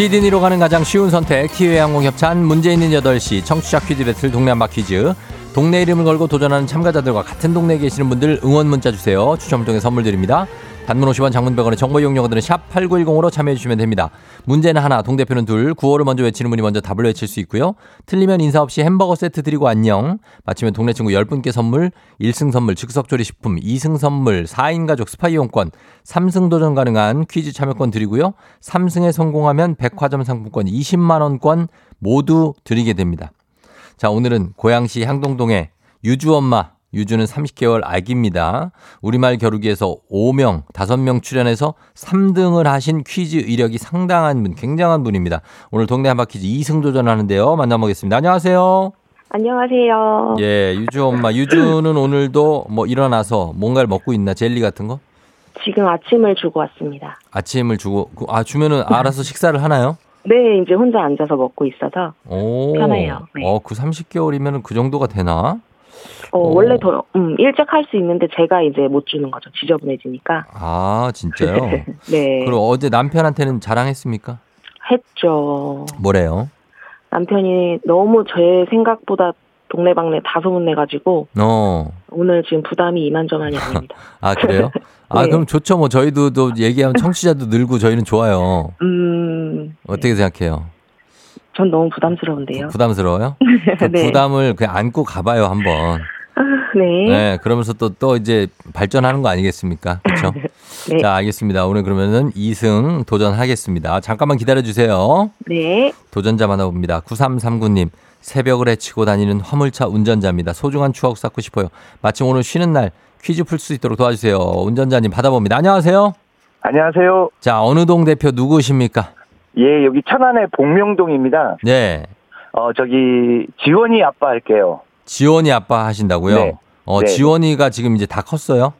시드니로 가는 가장 쉬운 선택 티웨이 항공 협찬 문제 있는 8시 청취자 퀴즈 배틀 동네 한바 퀴즈. 동네 이름을 걸고 도전하는 참가자들과 같은 동네에 계시는 분들 응원 문자 주세요. 추첨을 통해 선물 드립니다 단문 50원 장문 100원의 정보 이용료들은 샵 8910으로 참여해 주시면 됩니다. 문제는 하나, 동대표는 둘, 구호를 먼저 외치는 분이 먼저 답을 외칠 수 있고요. 틀리면 인사 없이 햄버거 세트 드리고 안녕. 마치면 동네 친구 10분께 선물, 1승 선물 즉석조리식품, 2승 선물 4인 가족 스파 이용권, 3승 도전 가능한 퀴즈 참여권 드리고요. 3승에 성공하면 백화점 상품권 20만 원권 모두 드리게 됩니다. 자, 오늘은 고양시 향동동의 유주 엄마 유주는 30개월 아기입니다. 우리말 겨루기에서 5명, 5명 출연해서 3등을 하신 퀴즈 이력이 상당한 분, 굉장한 분입니다. 오늘 동네 한바퀴즈 2승 도전하는데요. 만나보겠습니다. 안녕하세요. 안녕하세요. 예, 유주 엄마. 유주는 오늘도 뭐 일어나서 뭔가를 먹고 있나? 젤리 같은 거? 지금 아침을 주고 왔습니다. 아침을 주고 그- 아 주면은 알아서 식사를 하나요? 네, 이제 혼자 앉아서 먹고 있어서 오. 편해요. 네. 어, 그 30개월이면 그 정도가 되나? 어, 오. 원래 더 음, 일찍 할 수 있는데 제가 이제 못 주는 거죠. 지저분해지니까. 아, 진짜요? 네. 그럼 어제 남편한테는 자랑했습니까? 했죠. 뭐래요? 남편이 너무 제 생각보다 동네방네 다 소문내가지고 어. 오늘 지금 부담이 이만저만이 아닙니다. 아, 그래요? 아, 네. 그럼 좋죠. 뭐 저희도 또 얘기하면 청취자도 늘고 저희는 좋아요. 음, 어떻게 생각해요? 전 너무 부담스러운데요. 부 담스러워요? 그 네. 부담을 그냥 안고 가봐요, 한번. 네. 네, 그러면서 또, 또 이제 발전하는 거 아니겠습니까? 그렇죠? 네. 자, 알겠습니다. 오늘 그러면은 2승 도전하겠습니다. 잠깐만 기다려 주세요. 네. 도전자 만나봅니다. 9339님. 새벽을 헤치고 다니는 화물차 운전자입니다. 소중한 추억 쌓고 싶어요. 마침 오늘 쉬는 날 퀴즈 풀 수 있도록 도와주세요. 운전자님 받아봅니다. 안녕하세요. 안녕하세요. 자, 어느 동 대표 누구십니까? 예, 여기 천안의 복명동입니다. 네. 어, 저기, 지원이 아빠 할게요. 지원이 아빠 하신다고요? 네. 어, 네. 지원이가 지금 이제 다 컸어요?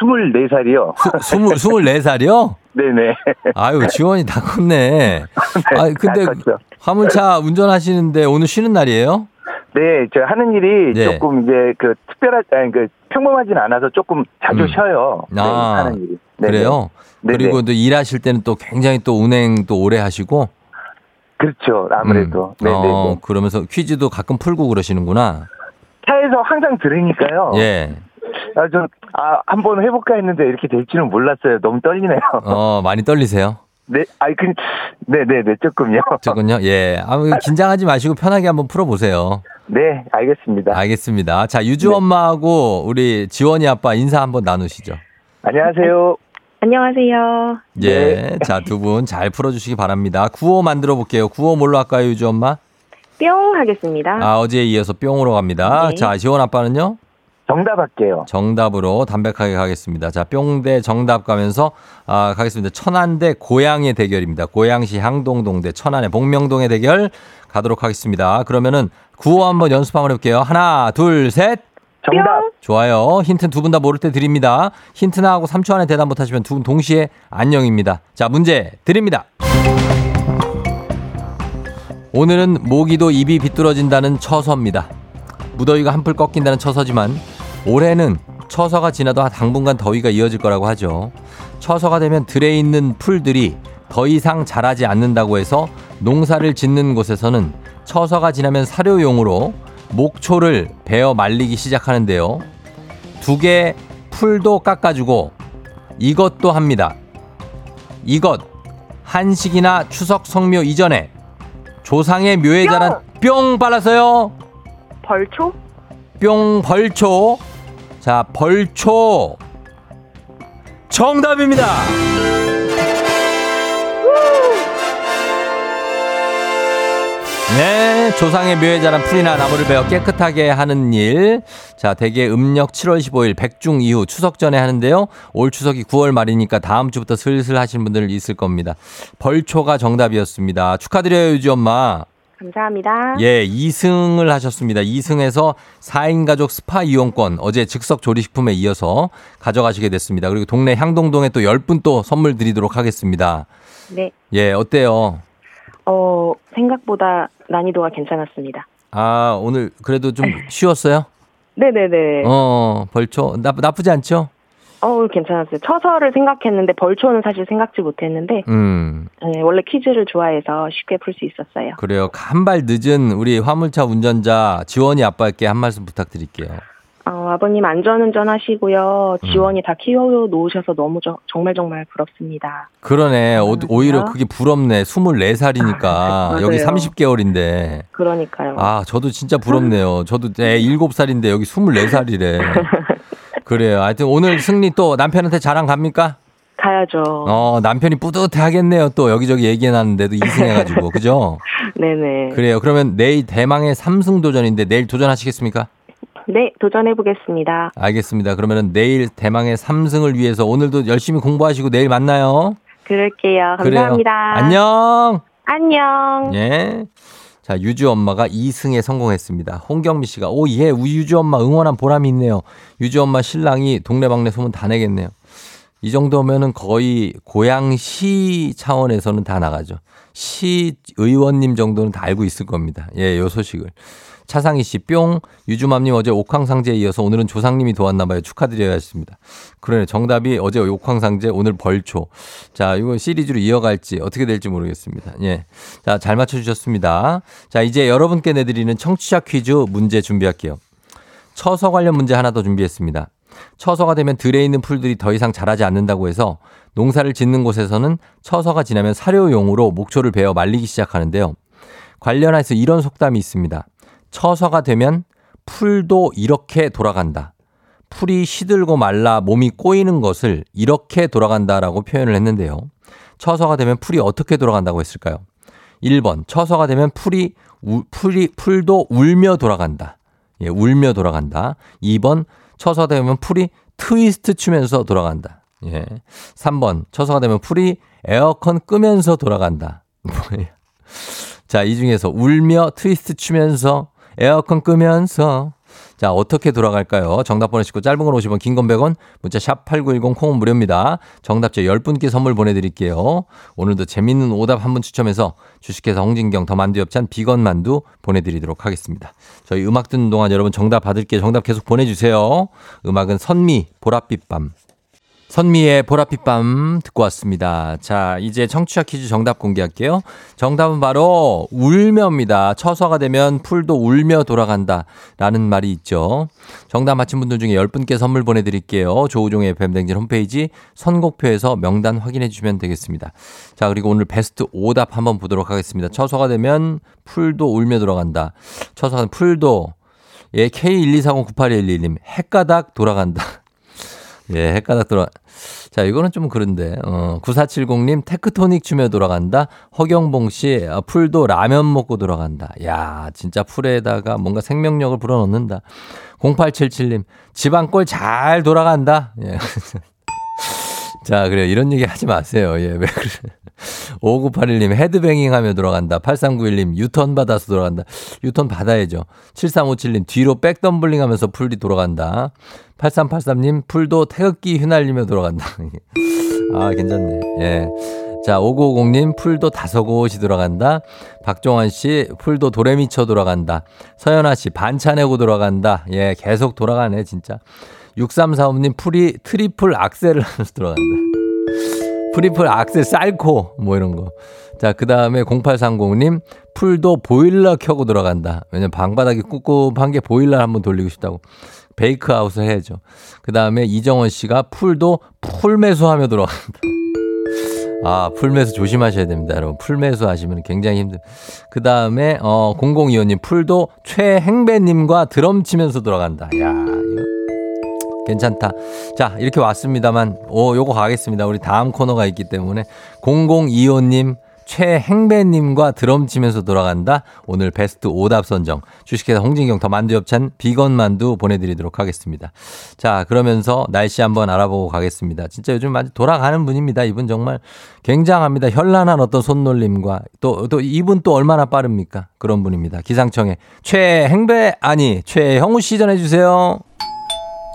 24살이요. 스물, 24살이요? 네네. 아유, 지원이 다 컸네. 아, 근데. 화물차 운전하시는데 오늘 쉬는 날이에요? 네, 저 하는 일이 네. 조금 이제 그 특별한, 아니, 그 평범하진 않아서 조금 자주 음. 쉬어요. 네, 아, 하는 일이. 네네. 그래요? 네네. 그리고 또 일하실 때는 또 굉장히 또 운행 또 오래 하시고. 그렇죠. 아무래도. 음. 네네. 어, 그러면서 퀴즈도 가끔 풀고 그러시는구나. 차에서 항상 들으니까요. 예. 아, 좀, 아, 한번 해볼까 했는데 이렇게 될 줄은 몰랐어요. 너무 떨리네요. 어, 많이 떨리세요? 네, 아이, 그, 네네네, 조금요. 조금요? 예. 아, 긴장하지 마시고 편하게 한번 풀어보세요. 네, 알겠습니다. 알겠습니다. 자, 유주 네. 엄마하고 우리 지원이 아빠 인사 한번 나누시죠. 안녕하세요. 안녕하세요. 예. 네. 자, 두 분 잘 풀어주시기 바랍니다. 구호 만들어 볼게요. 구호 뭘로 할까요, 유주 엄마? 뿅 하겠습니다. 아, 어제에 이어서 뿅으로 갑니다. 네. 자, 지원 아빠는요? 정답 할게요. 정답으로 담백하게 가겠습니다. 자, 뿅 대 정답 가면서 아, 가겠습니다. 천안 대 고양의 대결입니다. 고양시 향동동 대 천안의 복명동의 대결 가도록 하겠습니다. 그러면은 구호 한번 연습 한번 해볼게요. 하나, 둘, 셋. 정답. 좋아요. 힌트 두 분 다 모를 때 드립니다. 힌트 나 하고 3초 안에 대답 못하시면 두 분 동시에 안녕입니다. 자, 문제 드립니다. 오늘은 모기도 입이 비뚤어진다는 처서입니다. 무더위가 한풀 꺾인다는 처서지만 올해는 처서가 지나도 당분간 더위가 이어질 거라고 하죠. 처서가 되면 들에 있는 풀들이 더 이상 자라지 않는다고 해서 농사를 짓는 곳에서는 처서가 지나면 사료용으로 목초를 베어 말리기 시작하는데요. 두 개 풀도 깎아주고 이것도 합니다. 이것 한식이나 추석 성묘 이전에 조상의 묘에 자란 뿅 빨았어요. 벌초? 뿅 벌초. 자, 벌초. 정답입니다. 네, 조상의 묘에 자란 풀이나 나무를 베어 깨끗하게 하는 일. 자, 대개 음력 7월 15일 백중 이후 추석 전에 하는데요. 올 추석이 9월 말이니까 다음 주부터 슬슬 하시는 분들 있을 겁니다. 벌초가 정답이었습니다. 축하드려요, 유지 엄마. 감사합니다. 예, 2승을 하셨습니다. 2승에서 4인 가족 스파 이용권 어제 즉석 조리식품에 이어서 가져가시게 됐습니다. 그리고 동네 향동동에 또 10분 또 선물 드리도록 하겠습니다. 네. 예, 어때요? 어, 생각보다 난이도가 괜찮았습니다. 아, 오늘 그래도 좀 쉬웠어요? 네네네. 어, 벌초. 나, 나쁘지 않죠? 어, 괜찮았어요. 처서를 생각했는데 벌초는 사실 생각지 못했는데 음, 네, 원래 퀴즈를 좋아해서 쉽게 풀 수 있었어요. 그래요. 한 발 늦은 우리 화물차 운전자 지원이 아빠께 한 말씀 부탁드릴게요. 어, 아버님 안전운전 하시고요. 음. 지원이 다 키워 놓으셔서 너무 저- 정말 정말 부럽습니다. 그러네. 오- 오히려? 그게 부럽네. 24살이니까. 맞아요. 여기 30개월인데. 그러니까요. 아, 저도 진짜 부럽네요. 저도 애 7살인데 여기 24살이래. 그래요. 하여튼 오늘 승리 또 남편한테 자랑 갑니까? 가야죠. 어, 남편이 뿌듯해 하겠네요. 또 여기저기 얘기해 놨는데도 2승 해가지고. 그죠? 네네. 그래요. 그러면 내일 대망의 3승 도전인데 내일 도전하시겠습니까? 네, 도전해 보겠습니다. 알겠습니다. 그러면은 내일 대망의 3승을 위해서 오늘도 열심히 공부하시고 내일 만나요. 그럴게요. 그래요. 감사합니다. 안녕. 안녕. 예. 자, 유주 엄마가 2승에 성공했습니다. 홍경미 씨가, 오, 예, 우리 유주 엄마 응원한 보람이 있네요. 유주 엄마 신랑이 동네방네 소문 다 내겠네요. 이 정도면은 거의 고양시 차원에서는 다 나가죠. 시 의원님 정도는 다 알고 있을 겁니다. 예, 요 소식을. 차상희 씨, 뿅. 유주맘님 어제 옥황상제에 이어서 오늘은 조상님이 도왔나봐요. 축하드려야 했습니다. 그러네. 정답이 어제 옥황상제, 오늘 벌초. 자, 이거 시리즈로 이어갈지 어떻게 될지 모르겠습니다. 예. 자, 잘 맞춰주셨습니다. 자, 이제 여러분께 내드리는 청취자 퀴즈 문제 준비할게요. 처서 관련 문제 하나 더 준비했습니다. 처서가 되면 들에 있는 풀들이 더 이상 자라지 않는다고 해서 농사를 짓는 곳에서는 처서가 지나면 사료용으로 목초를 베어 말리기 시작하는데요. 관련해서 이런 속담이 있습니다. 처서가 되면 풀도 이렇게 돌아간다. 풀이 시들고 말라 몸이 꼬이는 것을 이렇게 돌아간다라고 표현을 했는데요. 처서가 되면 풀이 어떻게 돌아간다고 했을까요? 1번 처서가 되면 풀이 우, 풀이 풀도 울며 돌아간다. 예, 울며 돌아간다. 2번 처서가 되면 풀이 트위스트 추면서 돌아간다. 예. 3번 처서가 되면 풀이 에어컨 끄면서 돌아간다. 뭐예요? 자, 이 중에서 울며 트위스트 추면서 에어컨 끄면서 자, 어떻게 돌아갈까요? 정답 보내시고 짧은 건 50원, 긴 건 100원, 문자 샵 8910 콩은 무료입니다. 정답자 10분께 선물 보내드릴게요. 오늘도 재밌는 오답 한 분 추첨해서 주식회사 홍진경 더 만두 협찬 비건 만두 보내드리도록 하겠습니다. 저희 음악 듣는 동안 여러분 정답 받을게요. 정답 계속 보내주세요. 음악은 선미, 보랏빛 밤. 선미의 보랏빛 밤 듣고 왔습니다. 자, 이제 청취자 퀴즈 정답 공개할게요. 정답은 바로 울며입니다. 처서가 되면 풀도 울며 돌아간다. 라는 말이 있죠. 정답 맞힌 분들 중에 10분께 선물 보내드릴게요. 조우종의 FM댕진 홈페이지 선곡표에서 명단 확인해 주시면 되겠습니다. 자, 그리고 오늘 베스트 오답 한번 보도록 하겠습니다. 처서가 되면 풀도 울며 돌아간다. 처서가 풀도 예, K124098111님, 헷가닥 돌아간다. 예, 헷가닥 돌아. 자, 이거는 좀 그런데, 어, 9470님, 테크토닉 추며 돌아간다. 허경봉 씨, 아, 풀도 라면 먹고 돌아간다. 야, 진짜 풀에다가 뭔가 생명력을 불어넣는다. 0877님, 집안꼴 잘 돌아간다. 예. 자, 그래요. 이런 얘기 하지 마세요. 예, 왜 그래. 5981님, 헤드뱅잉 하며 돌아간다. 8391님, 유턴 받아서 돌아간다. 유턴 받아야죠. 7357님, 뒤로 백덤블링 하면서 풀이 돌아간다. 8383님, 풀도 태극기 휘날리며 돌아간다. 아, 괜찮네. 예. 자, 5950님, 풀도 다섯곳이 돌아간다. 박종환 씨, 풀도 도레미쳐 돌아간다. 서연아 씨, 반차 내고 돌아간다. 예, 계속 돌아가네, 진짜. 6345님, 풀이 트리플 악셀을 하면서 돌아간다. 트리플 악셀 살코, 뭐 이런 거. 자, 그 다음에 0830님, 풀도 보일러 켜고 돌아간다. 왜냐면 방바닥이 꿉꿉한 게 보일러 한번 돌리고 싶다고. 베이크아웃을 해야죠. 그 다음에 이정원 씨가 풀도 풀매수하며 돌아간다. 아, 풀매수 조심하셔야 됩니다, 여러분. 풀매수 하시면 굉장히 힘들. 그 다음에, 어, 0025님, 풀도 최행배님과 드럼 치면서 돌아간다. 야 이거. 괜찮다. 자, 이렇게 왔습니다만, 오, 요거 가겠습니다. 우리 다음 코너가 있기 때문에. 0025님, 최행배님과 드럼 치면서 돌아간다. 오늘 베스트 오답 선정. 주식회사 홍진경 더 만두 엽찬 비건 만두 보내드리도록 하겠습니다. 자, 그러면서 날씨 한번 알아보고 가겠습니다. 진짜 요즘 많이 돌아가는 분입니다. 이분 정말 굉장합니다. 현란한 어떤 손놀림과 또, 또 이분 또 얼마나 빠릅니까? 그런 분입니다. 기상청에 최행배, 아니, 최형우 씨 전해주세요.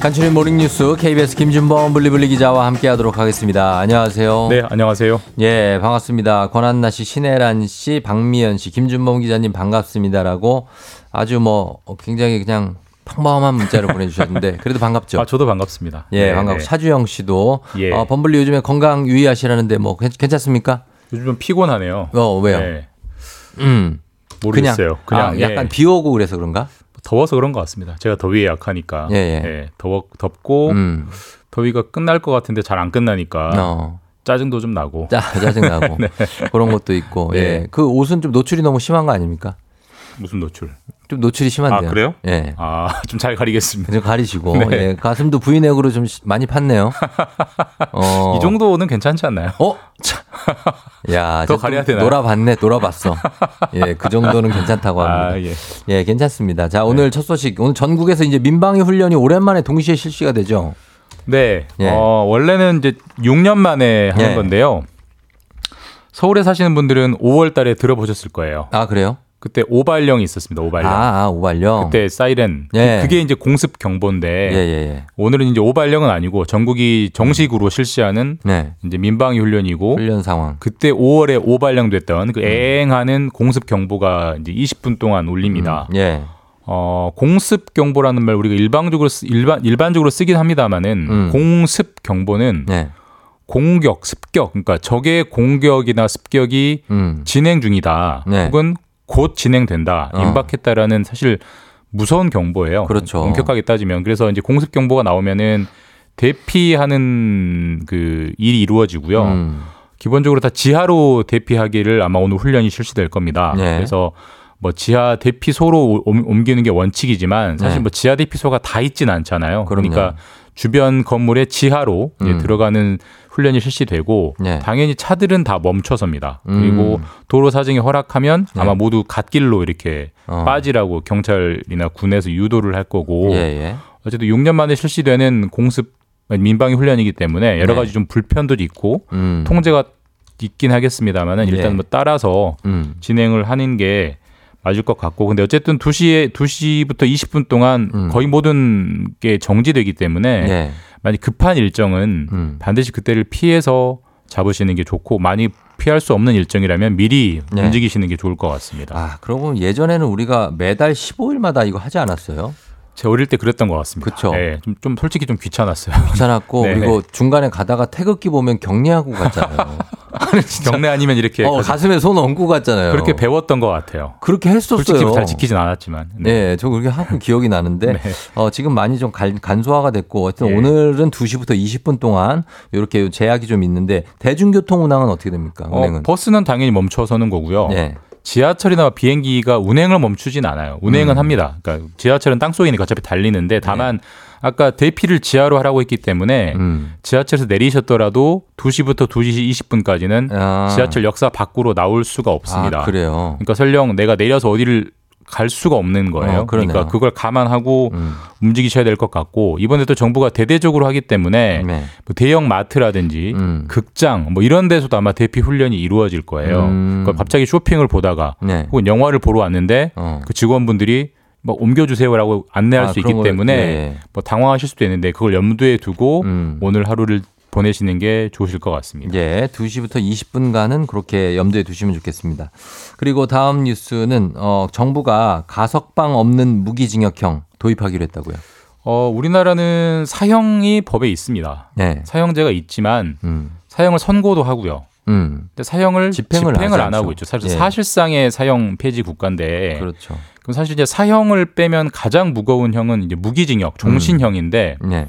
간추린 모닝뉴스 KBS 김준범 블리블리 기자와 함께하도록 하겠습니다. 안녕하세요. 네, 안녕하세요. 예, 반갑습니다. 권한나 씨, 신혜란 씨, 박미연 씨, 김준범 기자님 반갑습니다라고 아주 뭐 굉장히 그냥 평범한 문자를 보내주셨는데 그래도 반갑죠. 아, 저도 반갑습니다. 예, 네, 반갑고 네. 차주영 씨도 예. 어, 범블리 요즘에 건강 유의하시라는데 뭐 괜- 괜찮습니까? 요즘 좀 피곤하네요. 어 왜요? 네, 음, 모르겠어요. 그냥, 아, 약간 예, 비 오고 그래서 그런가? 더워서 그런 것 같습니다. 제가 더위에 약하니까. 예, 예. 예, 더워 덥고 음, 더위가 끝날 것 같은데 잘 안 끝나니까 어, 짜증도 좀 나고. 짜 짜증 나고 그런 것도 있고, 예, 네. 그 옷은 좀 노출이 너무 심한 거 아닙니까? 무슨 노출? 좀 노출이 심한데요. 아, 그래요? 예. 아, 좀 잘 가리겠습니다. 좀 가리시고 네. 예, 가슴도 V넥으로 좀 시- 많이 팠네요. 어. 이 정도는 괜찮지 않나요? 어? 참. 야, 더 가려야 또 되나요? 놀아봤네, 놀아봤어. 예, 그 정도는 괜찮다고 합니다. 아, 예. 예, 괜찮습니다. 자, 오늘 첫 소식. 오늘 전국에서 이제 민방위 훈련이 오랜만에 동시에 실시가 되죠. 네. 예. 어, 원래는 이제 6년 만에 하는 예. 건데요. 서울에 사시는 분들은 5월 달에 들어보셨을 거예요. 아, 그래요? 그때 오발령이 있었습니다. 오발령. 아, 아, 오발령. 그때 사이렌. 예. 그게 이제 공습 경보인데 예, 예, 예. 오늘은 이제 오발령은 아니고 전국이 정식으로 실시하는 네. 이제 민방위 훈련이고 훈련 상황. 그때 5월에 오발령 됐던 그 애행하는 공습 경보가 이제 20분 동안 울립니다. 예. 어, 공습 경보라는 말 우리가 일방적으로 쓰, 일반 일반적으로 쓰긴 합니다만은 음. 공습 경보는 네. 공격, 습격, 그러니까 적의 공격이나 습격이 음. 진행 중이다. 네. 혹은 곧 진행된다. 어. 임박했다라는 사실 무서운 경보예요. 그렇죠. 엄격하게 따지면 그래서 이제 공습 경보가 나오면은 대피하는 그 일이 이루어지고요. 음. 기본적으로 다 지하로 대피하기를 아마 오늘 훈련이 실시될 겁니다. 네. 그래서 뭐 지하 대피소로 옮- 옮기는 게 원칙이지만 사실 네. 뭐 지하 대피소가 다 있지는 않잖아요. 그럼요. 그러니까 주변 건물의 지하로 음. 들어가는 훈련이 실시되고 네. 당연히 차들은 다 멈춰섭니다. 음. 그리고 도로 사정이 허락하면 네. 아마 모두 갓길로 이렇게 어. 빠지라고 경찰이나 군에서 유도를 할 거고 예, 예. 어쨌든 6년 만에 실시되는 공습 민방위 훈련이기 때문에 여러 네. 가지 좀 불편들이 있고 음. 통제가 있긴 하겠습니다만은 일단 예. 뭐 따라서 음. 진행을 하는 게 맞을 것 같고 근데 어쨌든 2시에 2시부터 20분 동안 음. 거의 모든 게 정지되기 때문에 예. 만약 급한 일정은 음. 반드시 그때를 피해서 잡으시는 게 좋고 많이 피할 수 없는 일정이라면 미리 네. 움직이시는 게 좋을 것 같습니다. 아, 그러고 예전에는 우리가 매달 15일마다 이거 하지 않았어요? 제 어릴 때 그랬던 것 같습니다. 그쵸. 예, 좀, 좀 솔직히 좀 귀찮았어요. 귀찮았고 네. 그리고 중간에 가다가 태극기 보면 경례하고 갔잖아요. 아니. 경례 아니면 이렇게 어, 가슴에 손 얹고 갔잖아요. 그렇게 배웠던 것 같아요. 그렇게 했었어요. 솔직히 잘 지키진 않았지만. 네, 저 그렇게 하고 기억이 나는데 네. 어, 지금 많이 좀 간, 간소화가 됐고 하여튼 예. 오늘은 2시부터 20분 동안 이렇게 제약이 좀 있는데 대중교통 운항은 어떻게 됩니까? 어? 버스는 당연히 멈춰서는 거고요. 네. 지하철이나 비행기가 운행을 멈추진 않아요. 운행은 음. 합니다. 그러니까 지하철은 땅속이니까 어차피 달리는데 다만 아까 대피를 지하로 하라고 했기 때문에 음. 지하철에서 내리셨더라도 2시부터 2시 20분까지는 아. 지하철 역사 밖으로 나올 수가 없습니다. 아, 그래요. 그러니까 설령 내가 내려서 어디를 갈 수가 없는 거예요. 어. 그러니까 그걸 감안하고 음. 움직이셔야 될 것 같고 이번에 또 정부가 대대적으로 하기 때문에 네. 뭐 대형 마트라든지 음. 극장 뭐 이런 데서도 아마 대피 훈련이 이루어질 거예요. 음. 그러니까 갑자기 쇼핑을 보다가 네. 혹은 영화를 보러 왔는데 어. 그 직원분들이 뭐 옮겨주세요라고 안내할 아, 수 있기 걸, 때문에 예. 뭐 당황하실 수도 있는데 그걸 염두에 두고 음. 오늘 하루를 보내시는 게 좋으실 것 같습니다. 예, 2시부터 20분간은 그렇게 염두에 두시면 좋겠습니다. 그리고 다음 뉴스는 어, 정부가 가석방 없는 무기징역형 도입하기로 했다고요. 어, 우리나라는 사형이 법에 있습니다. 네. 사형제가 있지만 음. 사형을 선고도 하고요. 음. 근데 사형을 집행을 집행을, 안 하고. 있죠. 사실 예. 사실상의 사형 폐지 국가인데 그렇죠. 그럼 사실 이제 사형을 빼면 가장 무거운 형은 이제 무기징역, 종신형인데 네.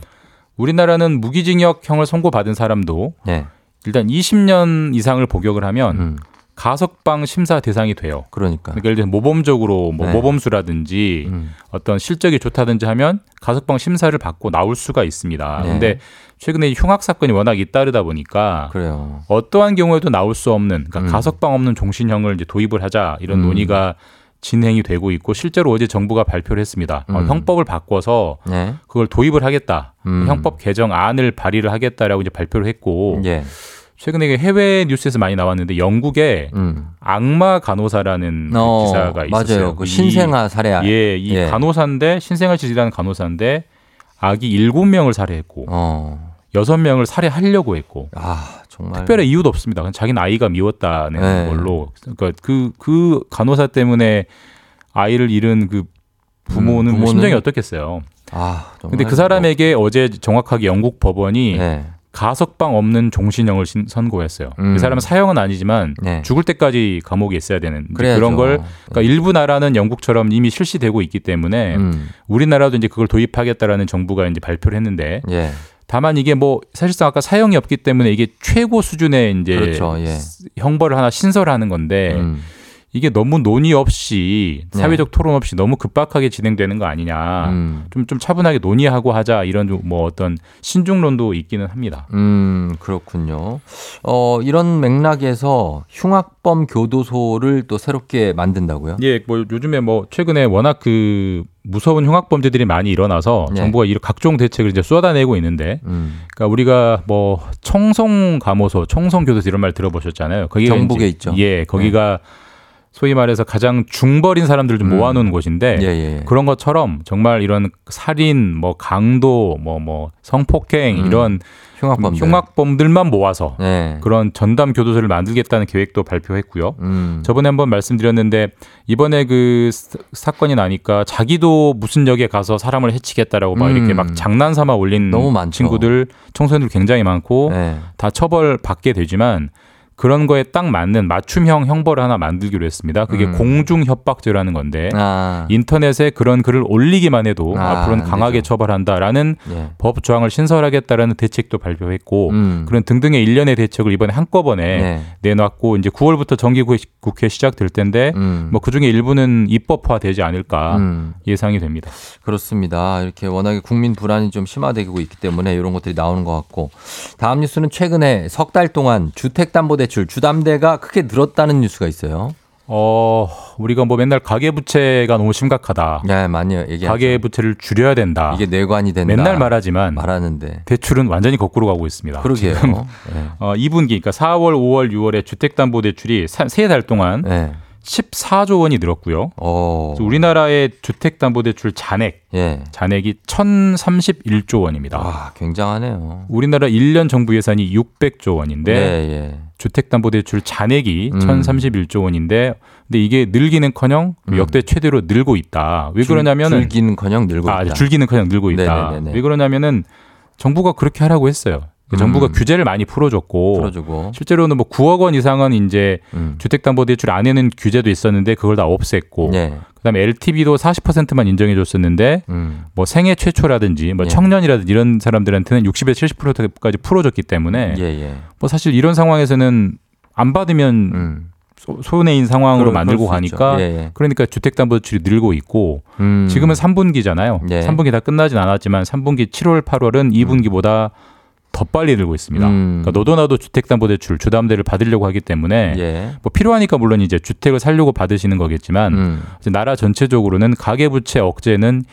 우리나라는 무기징역형을 선고받은 사람도 네. 일단 20년 이상을 복역을 하면 음. 가석방 심사 대상이 돼요. 그러니까. 그러니까 예를 들어 모범적으로 뭐 네. 모범수라든지 음. 어떤 실적이 좋다든지 하면 가석방 심사를 받고 나올 수가 있습니다. 네. 근데 최근에 이 흉악 사건이 워낙 잇따르다 보니까 그래요. 어떠한 경우에도 나올 수 없는 그러니까 음. 가석방 없는 종신형을 이제 도입을 하자 이런 음. 논의가 진행이 되고 있고 실제로 어제 정부가 발표를 했습니다. 어, 음. 형법을 바꿔서 네. 그걸 도입을 하겠다. 음. 형법 개정안을 발의를 하겠다라고 이제 발표를 했고 예. 최근에 해외 뉴스에서 많이 나왔는데 영국에 음. 악마 간호사라는 그 어, 기사가 있었어요. 맞아요. 그 이- 신생아 살해. 예, 이 예. 간호사인데 신생아 질이라는 간호사인데 아기 일곱 명을 살해했고 어. 여섯 명을 살해하려고 했고 아, 정말. 특별히 이유도 없습니다. 그냥 자기는 아이가 미웠다는 네. 걸로 그러니까 그, 그 간호사 때문에 아이를 잃은 그 부모는, 음, 부모는- 심정이 어떻겠어요. 아. 근데 그 사람에게 어제 정확하게 영국 법원이 네. 가석방 없는 종신형을 신- 선고했어요. 음. 그 사람은 사형은 아니지만 네. 죽을 때까지 감옥에 있어야 되는. 그런 걸 그러니까 일부 나라는 영국처럼 이미 실시되고 있기 때문에 음. 우리나라도 이제 그걸 도입하겠다라는 정부가 이제 발표를 했는데 예. 다만 이게 뭐 사실상 아까 사형이 없기 때문에 이게 최고 수준의 이제 그렇죠. 예. 형벌을 하나 신설하는 건데 음. 이게 너무 논의 없이 네. 사회적 토론 없이 너무 급박하게 진행되는 거 아니냐. 음. 좀, 좀 차분하게 논의하고 하자 이런 좀뭐 어떤 신중론도 있기는 합니다. 음, 그렇군요. 어, 이런 맥락에서 흉악범 교도소를 또 새롭게 만든다고요? 예, 뭐 요즘에 뭐 최근에 워낙 그 무서운 흉악 범죄들이 많이 일어나서 네. 정부가 이런 각종 대책을 이제 쏟아내고 있는데, 음. 그러니까 우리가 뭐 청송 감호소, 청송 교도소 이런 말 들어보셨잖아요. 거기가 경북에 있죠. 네. 예, 거기가 소위 말해서 가장 중벌인 사람들을 좀 음. 모아놓은 곳인데 예, 예. 그런 것처럼 정말 이런 살인, 뭐 강도, 뭐뭐 성폭행 음. 이런 흉악범들. 흉악범들만 모아서 네. 그런 전담 교도소를 만들겠다는 계획도 발표했고요. 음. 저번에 한번 말씀드렸는데 이번에 그 사- 사건이 나니까 자기도 무슨 역에 가서 사람을 해치겠다라고 막 음. 이렇게 막 장난 삼아 올린 너무 많죠. 친구들 청소년들 굉장히 많고 네. 다 처벌 받게 되지만 그런 거에 딱 맞는 맞춤형 형벌을 하나 만들기로 했습니다. 그게 음. 공중 협박죄라는 건데 아. 인터넷에 그런 글을 올리기만 해도 아, 앞으로는 안 강하게 되죠. 처벌한다라는 예. 법 조항을 신설하겠다라는 대책도 발표했고 음. 그런 등등의 일련의 대책을 이번에 한꺼번에 네. 내놨고 이제 9월부터 정기국회 시작될 텐데 음. 뭐 그중에 일부는 입법화되지 않을까 음. 예상이 됩니다. 그렇습니다. 이렇게 워낙에 국민 불안이 좀 심화되고 있기 때문에 이런 것들이 나오는 것 같고 다음 뉴스는 최근에 석 달 동안 주택담보대 출 주담대가 크게 늘었다는 뉴스가 있어요. 어 우리가 뭐 맨날 가계부채가 너무 심각하다. 네, 많이 얘기하죠. 가계부채를 줄여야 된다. 이게 내관이 된다. 맨날 말하지만 말하는데 대출은 완전히 거꾸로 가고 있습니다. 그러게요. 지금 네. 어, 2분기 그러니까 4월, 5월, 6월에 주택담보대출이 세 달 동안 네. 14조 원이 늘었고요. 어. 우리나라의 주택담보대출 잔액 예. 잔액이 1,031조 원입니다. 와, 굉장하네요. 우리나라 1년 정부 예산이 600조 원인데 예, 예. 주택담보대출 잔액이 음. 1,031조 원인데 근데 이게 늘기는커녕 음. 역대 최대로 늘고 있다. 왜 줄- 그러냐면은 줄기는커녕 늘고 아, 있다. 줄기는커녕 늘고 있다. 네네네네. 왜 그러냐면은 정부가 그렇게 하라고 했어요. 음. 정부가 규제를 많이 풀어줬고 풀어주고. 실제로는 뭐 9억 원 이상은 이제 음. 주택담보대출 안에는 규제도 있었는데 그걸 다 없앴고 예. 그다음에 LTV도 40%만 인정해 줬었는데 음. 뭐 생애 최초라든지 뭐 예. 청년이라든지 이런 사람들한테는 60에서 70%까지 풀어줬기 때문에 예, 예. 뭐 사실 이런 상황에서는 안 받으면 음. 소- 손해인 상황으로 그럴- 만들고 그럴. 가니까 예, 예. 그러니까 주택담보대출이 늘고 있고 음. 지금은 3분기잖아요. 예. 3분기 다 끝나진 않았지만 3분기 7월, 8월은 2분기보다 더 빨리 늘고 있습니다. 음. 그러니까 너도 나도 주택담보대출 주담대를 받으려고 하기 때문에 예. 뭐 필요하니까 물론 이제 주택을 살려고 받으시는 거겠지만 음. 이제 나라 전체적으로는 가계부채 억제는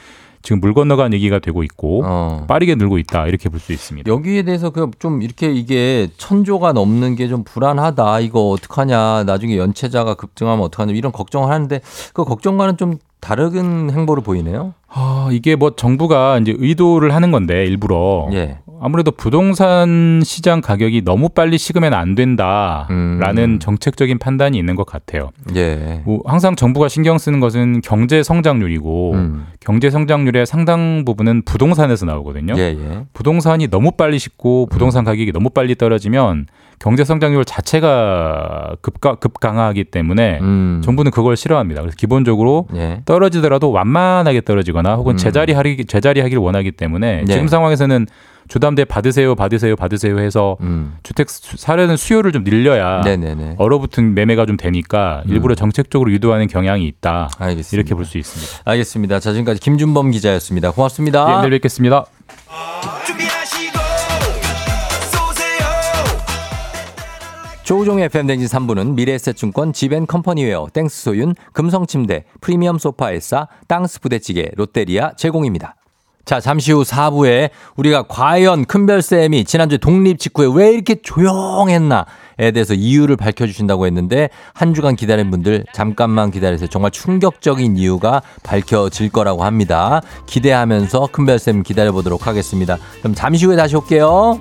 지금 물 건너간 얘기가 되고 있고 어. 빠르게 늘고 있다 이렇게 볼 수 있습니다. 여기에 대해서 그 좀 이렇게 이게 천조가 넘는 게 좀 불안하다. 이거 어떡하냐. 나중에 연체자가 급증하면 어떡하냐. 이런 걱정을 하는데 그 걱정과는 좀 다른 행보를 보이네요. 아, 이게 뭐 정부가 이제 의도를 하는 건데 일부러 예. 아무래도 부동산 시장 가격이 너무 빨리 식으면 안 된다라는 음. 정책적인 판단이 있는 것 같아요. 예. 뭐 항상 정부가 신경 쓰는 것은 경제 성장률이고 음. 경제 성장률의 상당 부분은 부동산에서 나오거든요. 예, 예. 부동산이 너무 빨리 식고 음. 부동산 가격이 너무 빨리 떨어지면 경제 성장률 자체가 급가, 급강하기 때문에 음. 정부는 그걸 싫어합니다. 그래서 기본적으로 예. 떨어지더라도 완만하게 떨어지거나 혹은 음. 제자리 하기 제자리 하기를 원하기 때문에 네. 지금 상황에서는 주담대 받으세요, 받으세요, 받으세요 해서 음. 주택 수- 사려는 수요를 좀 늘려야 네네네. 얼어붙은 매매가 좀 되니까 일부러 정책적으로 유도하는 경향이 있다. 알겠습니다. 이렇게 볼 수 있습니다. 알겠습니다. 자, 지금까지 김준범 기자였습니다. 고맙습니다. 예, 내일 뵙겠습니다. 조우종의 FM댕진 3부는 미래에셋증권 지벤컴퍼니웨어 땡스소윤 금성침대 프리미엄 소파에싸 땅스 부대찌개 롯데리아 제공입니다. 자 잠시 후 4부에 우리가 과연 큰별쌤이 지난주에 독립 직후에 왜 이렇게 조용했나에 대해서 이유를 밝혀주신다고 했는데 한 주간 기다린 분들 잠깐만 기다리세요. 정말 충격적인 이유가 밝혀질 거라고 합니다. 기대하면서 큰별쌤 기다려보도록 하겠습니다. 그럼 잠시 후에 다시 올게요.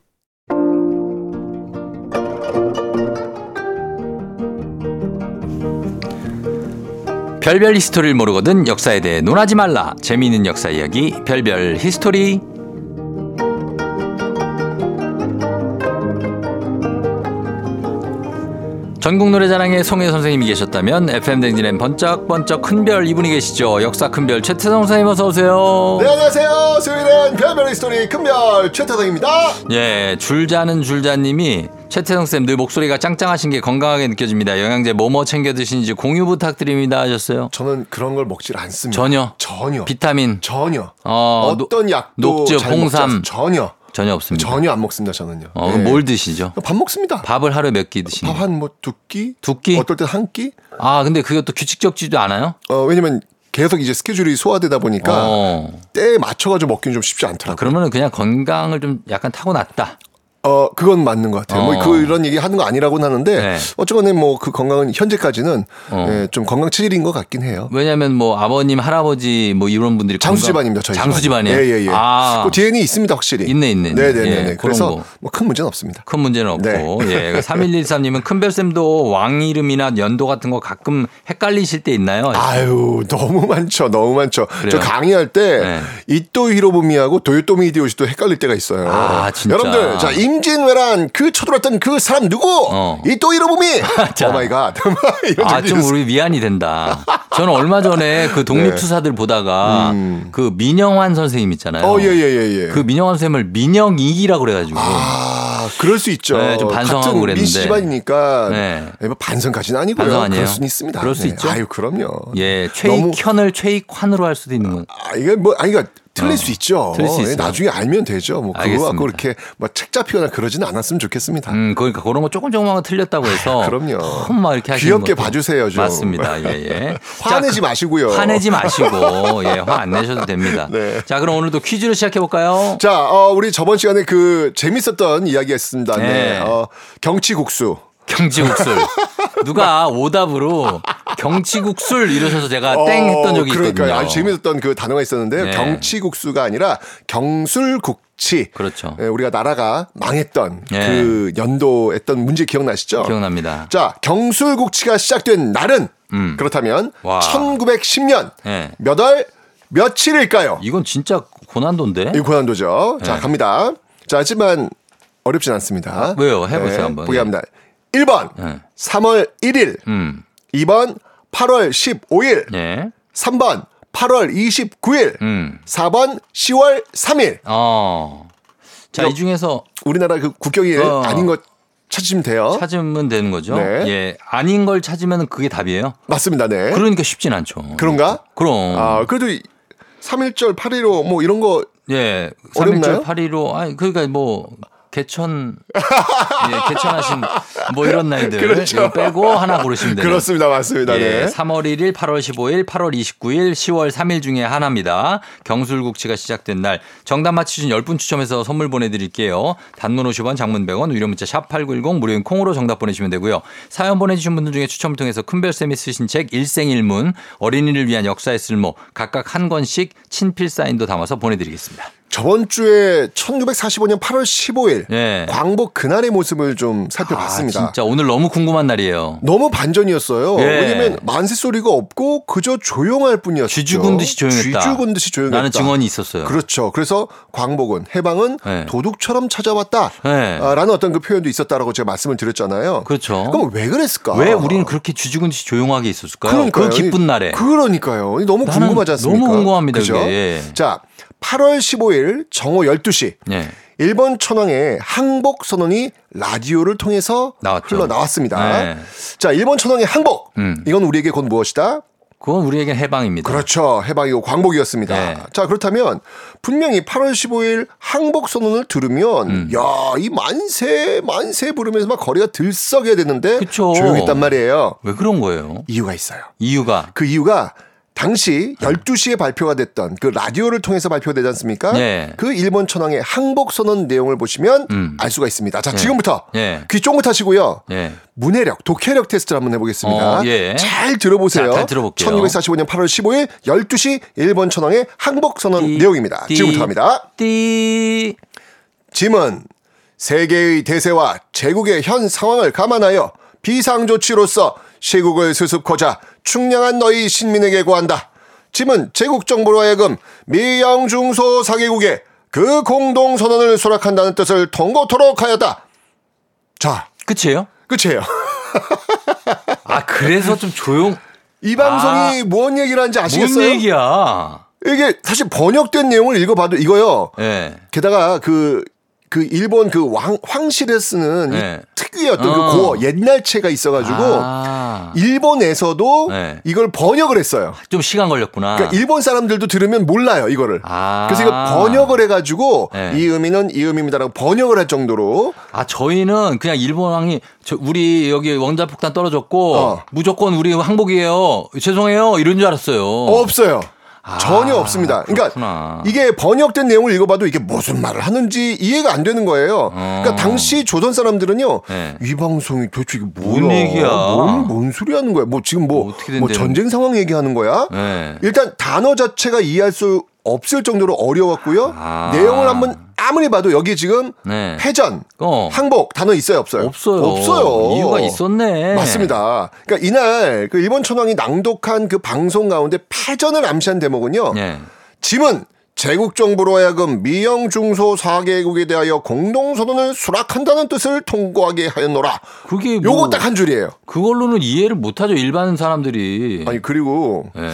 별별 히스토리를 모르거든 역사에 대해 논하지 말라. 재미있는 역사 이야기 별별 히스토리. 전국 노래자랑의 송해 선생님이 계셨다면 FM 댕진엔 번쩍번쩍 큰별 이분이 계시죠. 역사 큰별 최태성 선생님 어서 오세요. 네 안녕하세요 수요일엔 별별 히스토리 큰별 최태성입니다 예, 줄자는 줄자님이 최태성 쌤 늘 목소리가 짱짱하신 게 건강하게 느껴집니다. 영양제 뭐뭐 챙겨 드시는지 공유 부탁드립니다 하셨어요. 저는 그런 걸 먹질 않습니다 전혀 전혀 비타민 전혀 어, 노- 어떤 약도 녹즙, 홍삼. 전혀 전혀 없습니다. 전혀 안 먹습니다 저는요 어, 네. 그럼 뭘 드시죠? 밥 먹습니다 밥을 하루에 몇 끼 드시나요? 밥 한 뭐 두 끼? 두 끼? 어떨 땐 한 끼? 아, 근데 그것도 규칙적지도 않아요? 어 왜냐면 계속 이제 스케줄이 소화되다 보니까 어. 때에 맞춰가지고 먹기는 좀 쉽지 아, 않더라고요 그러면은 그냥 건강을 좀 약간 타고났다. 어 그건 맞는 것 같아요 뭐 어. 그런 얘기 하는 거 아니라고는 하는데 네. 어쨌거나 뭐 그 건강은 현재까지는 어. 예, 좀 건강 체질인 것 같긴 해요 왜냐면 뭐 아버님, 할아버지 뭐 이런 분들이 장수 집안입니다 저희 장수 집안이. 집안이에요. 예, 예, 예. 아, 그 DNA 있습니다 확실히 있네, 있네. 네네네. 예, 네 그런 그래서 거. 뭐큰 문제는 없습니다. 큰 문제는 없고. 네. 예. 3113님은 큰별 쌤도 왕 이름이나 연도 같은 거 가끔 헷갈리실 때 있나요? 아유 너무 많죠, 너무 많죠. 그래요? 저 강의할 때 네. 이토 히로부미하고 도요토미 히데요시도 헷갈릴 때가 있어요. 아, 진짜. 여러분들 자 임진왜란 그 쳐들었던 그 사람 누구? 어. 히로부미. 자. Oh my God. 아, 좀. 우리 미안이 된다. 저는 얼마 전에 그 독립투사들 보다가 그 민영환 선생님 있잖아요. 네. 음. 어, 예, 예, 예, 예. 그 민영환 선생님을 민영이기라고 그래가지고. 아, 그럴 수 있죠. 네, 좀 반성하고 그랬는데. 집안이니까 네. 네, 뭐 반성까지는 아니고요. 반성 아니에요? 그럴 수는 있습니다. 그럴 수 네. 있죠. 아유, 그럼요. 예, 최익현을 최익환으로 할 수도 있는 건. 아, 이게 뭐, 아니, 그러니까 틀릴 수 있죠. 틀릴 수 예, 있어요. 나중에 알면 되죠. 뭐, 그거. 갖고 이렇게 뭐책 잡히거나 그러지는 않았으면 좋겠습니다. 음, 그러니까 그런 거 조금 조금만 거 틀렸다고 해서. 아, 그럼요. 막 이렇게 귀엽게 것도 봐주세요, 좀. 맞습니다. 예, 예. 화내지 마시고요. 화내지 마시고, 예, 화 안 내셔도 됩니다. 네. 자, 그럼 오늘도 퀴즈를 시작해 볼까요? 자, 어, 우리 저번 시간에 그 재밌었던 이야기가 있습니다. 네. 네. 어, 경치국수. 경치국술. 누가 오답으로 경치국술 이러셔서 제가 땡 했던 적이 있거든요. 그러니까 아주 재밌었던 그 단어가 있었는데요. 네. 경치국수가 아니라 경술국 치. 그렇죠. 예, 우리가 나라가 망했던 네. 그 연도 했던 문제 기억나시죠? 기억납니다. 자, 경술국치가 시작된 날은 음. 그렇다면 와. 1910년 예. 몇월 며칠일까요? 이건 진짜 고난도인데? 이 고난도죠. 자, 네. 갑니다. 자, 하지만 어렵진 않습니다. 왜요? 해보세요, 한번. 보기 예. 합니다. 1번 예. 3월 1일, 음. 2번 8월 15일, 예. 3번 8월 29일, 음. 4번 10월 3일. 어. 자, 이 중에서 우리나라 그 국경이 어. 아닌 것 찾으시면 돼요. 찾으면 되는 거죠? 네. 예. 아닌 걸 찾으면 그게 답이에요? 맞습니다. 네. 그러니까 쉽진 않죠. 그런가? 그럼. 아, 그래도 3일절 8.15뭐 이런 거 예. 어렵나요? 3일절 8.15. 아니, 그러니까 뭐, 개천, 예, 개천하신 뭐 이런 나이들. 그렇죠. 빼고 하나 고르시면 돼요. 그렇습니다. 맞습니다. 예, 네. 3월 1일, 8월 15일, 8월 29일, 10월 3일 중에 하나입니다. 경술국치가 시작된 날. 정답 맞히신 10분 추첨해서 선물 보내드릴게요. 단문 50원, 장문 100원, 유료 문자 샵 8910, 무료인 콩으로 정답 보내시면 되고요. 사연 보내주신 분들 중에 추첨을 통해서 큰별쌤이 쓰신 책 일생일문, 어린이를 위한 역사의 쓸모, 각각 한 권씩 친필 사인도 담아서 보내드리겠습니다. 저번 주에 1945년 8월 15일 예. 광복 그날의 모습을 좀 살펴봤습니다. 아, 진짜 오늘 너무 궁금한 날이에요. 너무 반전이었어요. 예. 왜냐면 만세 소리가 없고 그저 조용할 뿐이었죠. 쥐죽은 듯이 조용했다. 쥐죽은 듯이 조용했다. 나는 증언이 있었어요. 그렇죠. 그래서 광복은 해방은 네. 도둑처럼 찾아왔다. 네. 아, 라는 어떤 그 표현도 있었다라고 제가 말씀을 드렸잖아요. 그렇죠. 그럼 왜 그랬을까? 왜 우리는 그렇게 쥐죽은 듯이 조용하게 있었을까요? 그러니까요. 그 기쁜 날에. 그러니까요. 너무 궁금하지 않습니까? 너무 궁금합니다, 그죠? 예. 자, 8월 15일 정오 12시 예. 일본 천황의 항복 선언이 라디오를 통해서 나왔죠. 흘러나왔습니다. 네. 자, 일본 천황의 항복. 음. 이건 우리에게 곧 무엇이다? 그건 우리에겐 해방입니다. 그렇죠. 해방이고 광복이었습니다. 네. 자, 그렇다면 분명히 8월 15일 항복 선언을 들으면 음. 야, 이 만세 만세 부르면서 막 거리가 들썩여야 되는데 그쵸. 조용했단 말이에요. 왜 그런 거예요? 이유가 있어요. 이유가 그 이유가 당시 12시에 발표가 됐던 그 라디오를 통해서 발표되지 않습니까? 네. 그 일본 천황의 항복 선언 내용을 보시면 음. 알 수가 있습니다. 자, 네. 지금부터 예. 귀 쫑긋 하시고요. 예. 문해력, 독해력 테스트를 한번 해보겠습니다. 어, 예. 잘 들어보세요. 자, 잘 들어볼게요. 1945년 8월 15일 12시 일본 천황의 항복 선언 띠, 내용입니다. 띠, 지금부터 갑니다. 띠. 짐은 세계의 대세와 제국의 현 상황을 감안하여 비상조치로서 시국을 수습코자 충량한 너희 신민에게 고한다. 짐은 제국 정부로 하여금 미영중소 사개국에 그 공동 선언을 수락한다는 뜻을 통고토록 하였다. 자, 끝이에요? 끝이에요. 아 그래서 좀 조용. 이 방송이 뭔 얘기를 하는지 아시겠어요? 뭔 얘기야? 이게 사실 번역된 내용을 읽어봐도 이거요. 예. 게다가 그, 그 일본 그 왕, 황실에 쓰는 이 네. 특유의 어떤 어. 그 고어, 옛날 체가 있어가지고 아, 일본에서도 네. 이걸 번역을 했어요. 좀 시간 걸렸구나. 그러니까 일본 사람들도 들으면 몰라요, 이거를. 아. 그래서 이거 번역을 해가지고 네. 이 의미는 이 의미입니다라고 번역을 할 정도로 아 저희는 그냥 일본 왕이 저 우리 여기 원자 폭탄 떨어졌고 어. 무조건 우리 항복이에요. 죄송해요 이런 줄 알았어요. 없어요. 아, 전혀 없습니다. 그러니까 그렇구나. 이게 번역된 내용을 읽어봐도 이게 무슨 말을 하는지 이해가 안 되는 거예요. 그러니까 당시 조선 사람들은요, 어. 네. 이 방송이 도대체 이게 뭐야? 뭔 얘기야? 뭔, 뭔 소리 하는 거야? 뭐 지금 뭐, 뭐 된다는- 전쟁 상황 얘기하는 거야? 네. 일단 단어 자체가 이해할 수 없을 정도로 어려웠고요. 아. 내용을 한번 아무리 봐도 여기 지금 네. 패전, 어. 항복 단어 있어요, 없어요? 없어요. 없어요. 이유가 있었네. 맞습니다. 그러니까 이날 그 일본 천황이 낭독한 그 방송 가운데 패전을 암시한 대목은요. 네. 짐은 제국 정부로 하여금 미영 중소 4개국에 대하여 공동 선언을 수락한다는 뜻을 통고하게 하였노라. 그게 뭐 요거 딱 한 줄이에요. 그걸로는 이해를 못 하죠 일반 사람들이. 아니 그리고 네.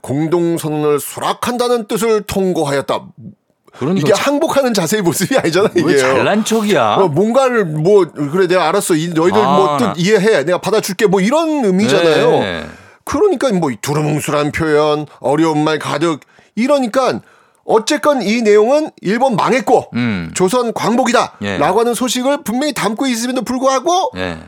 공동 선언을 수락한다는 뜻을 통고하였다. 이게 항복하는 자세의 모습이 아니잖아 이게. 왜 잘난 척이야? 어, 뭔가를 뭐 그래 내가 알았어. 이 너희들 아, 뭐 나- 뜻 이해해. 내가 받아줄게. 뭐 이런 의미잖아요. 네. 그러니까 뭐 두루뭉술한 표현, 어려운 말 가득 이러니까 어쨌건 이 내용은 일본 망했고 음. 조선 광복이다 예. 라고 하는 소식을 분명히 담고 있음에도 불구하고 예.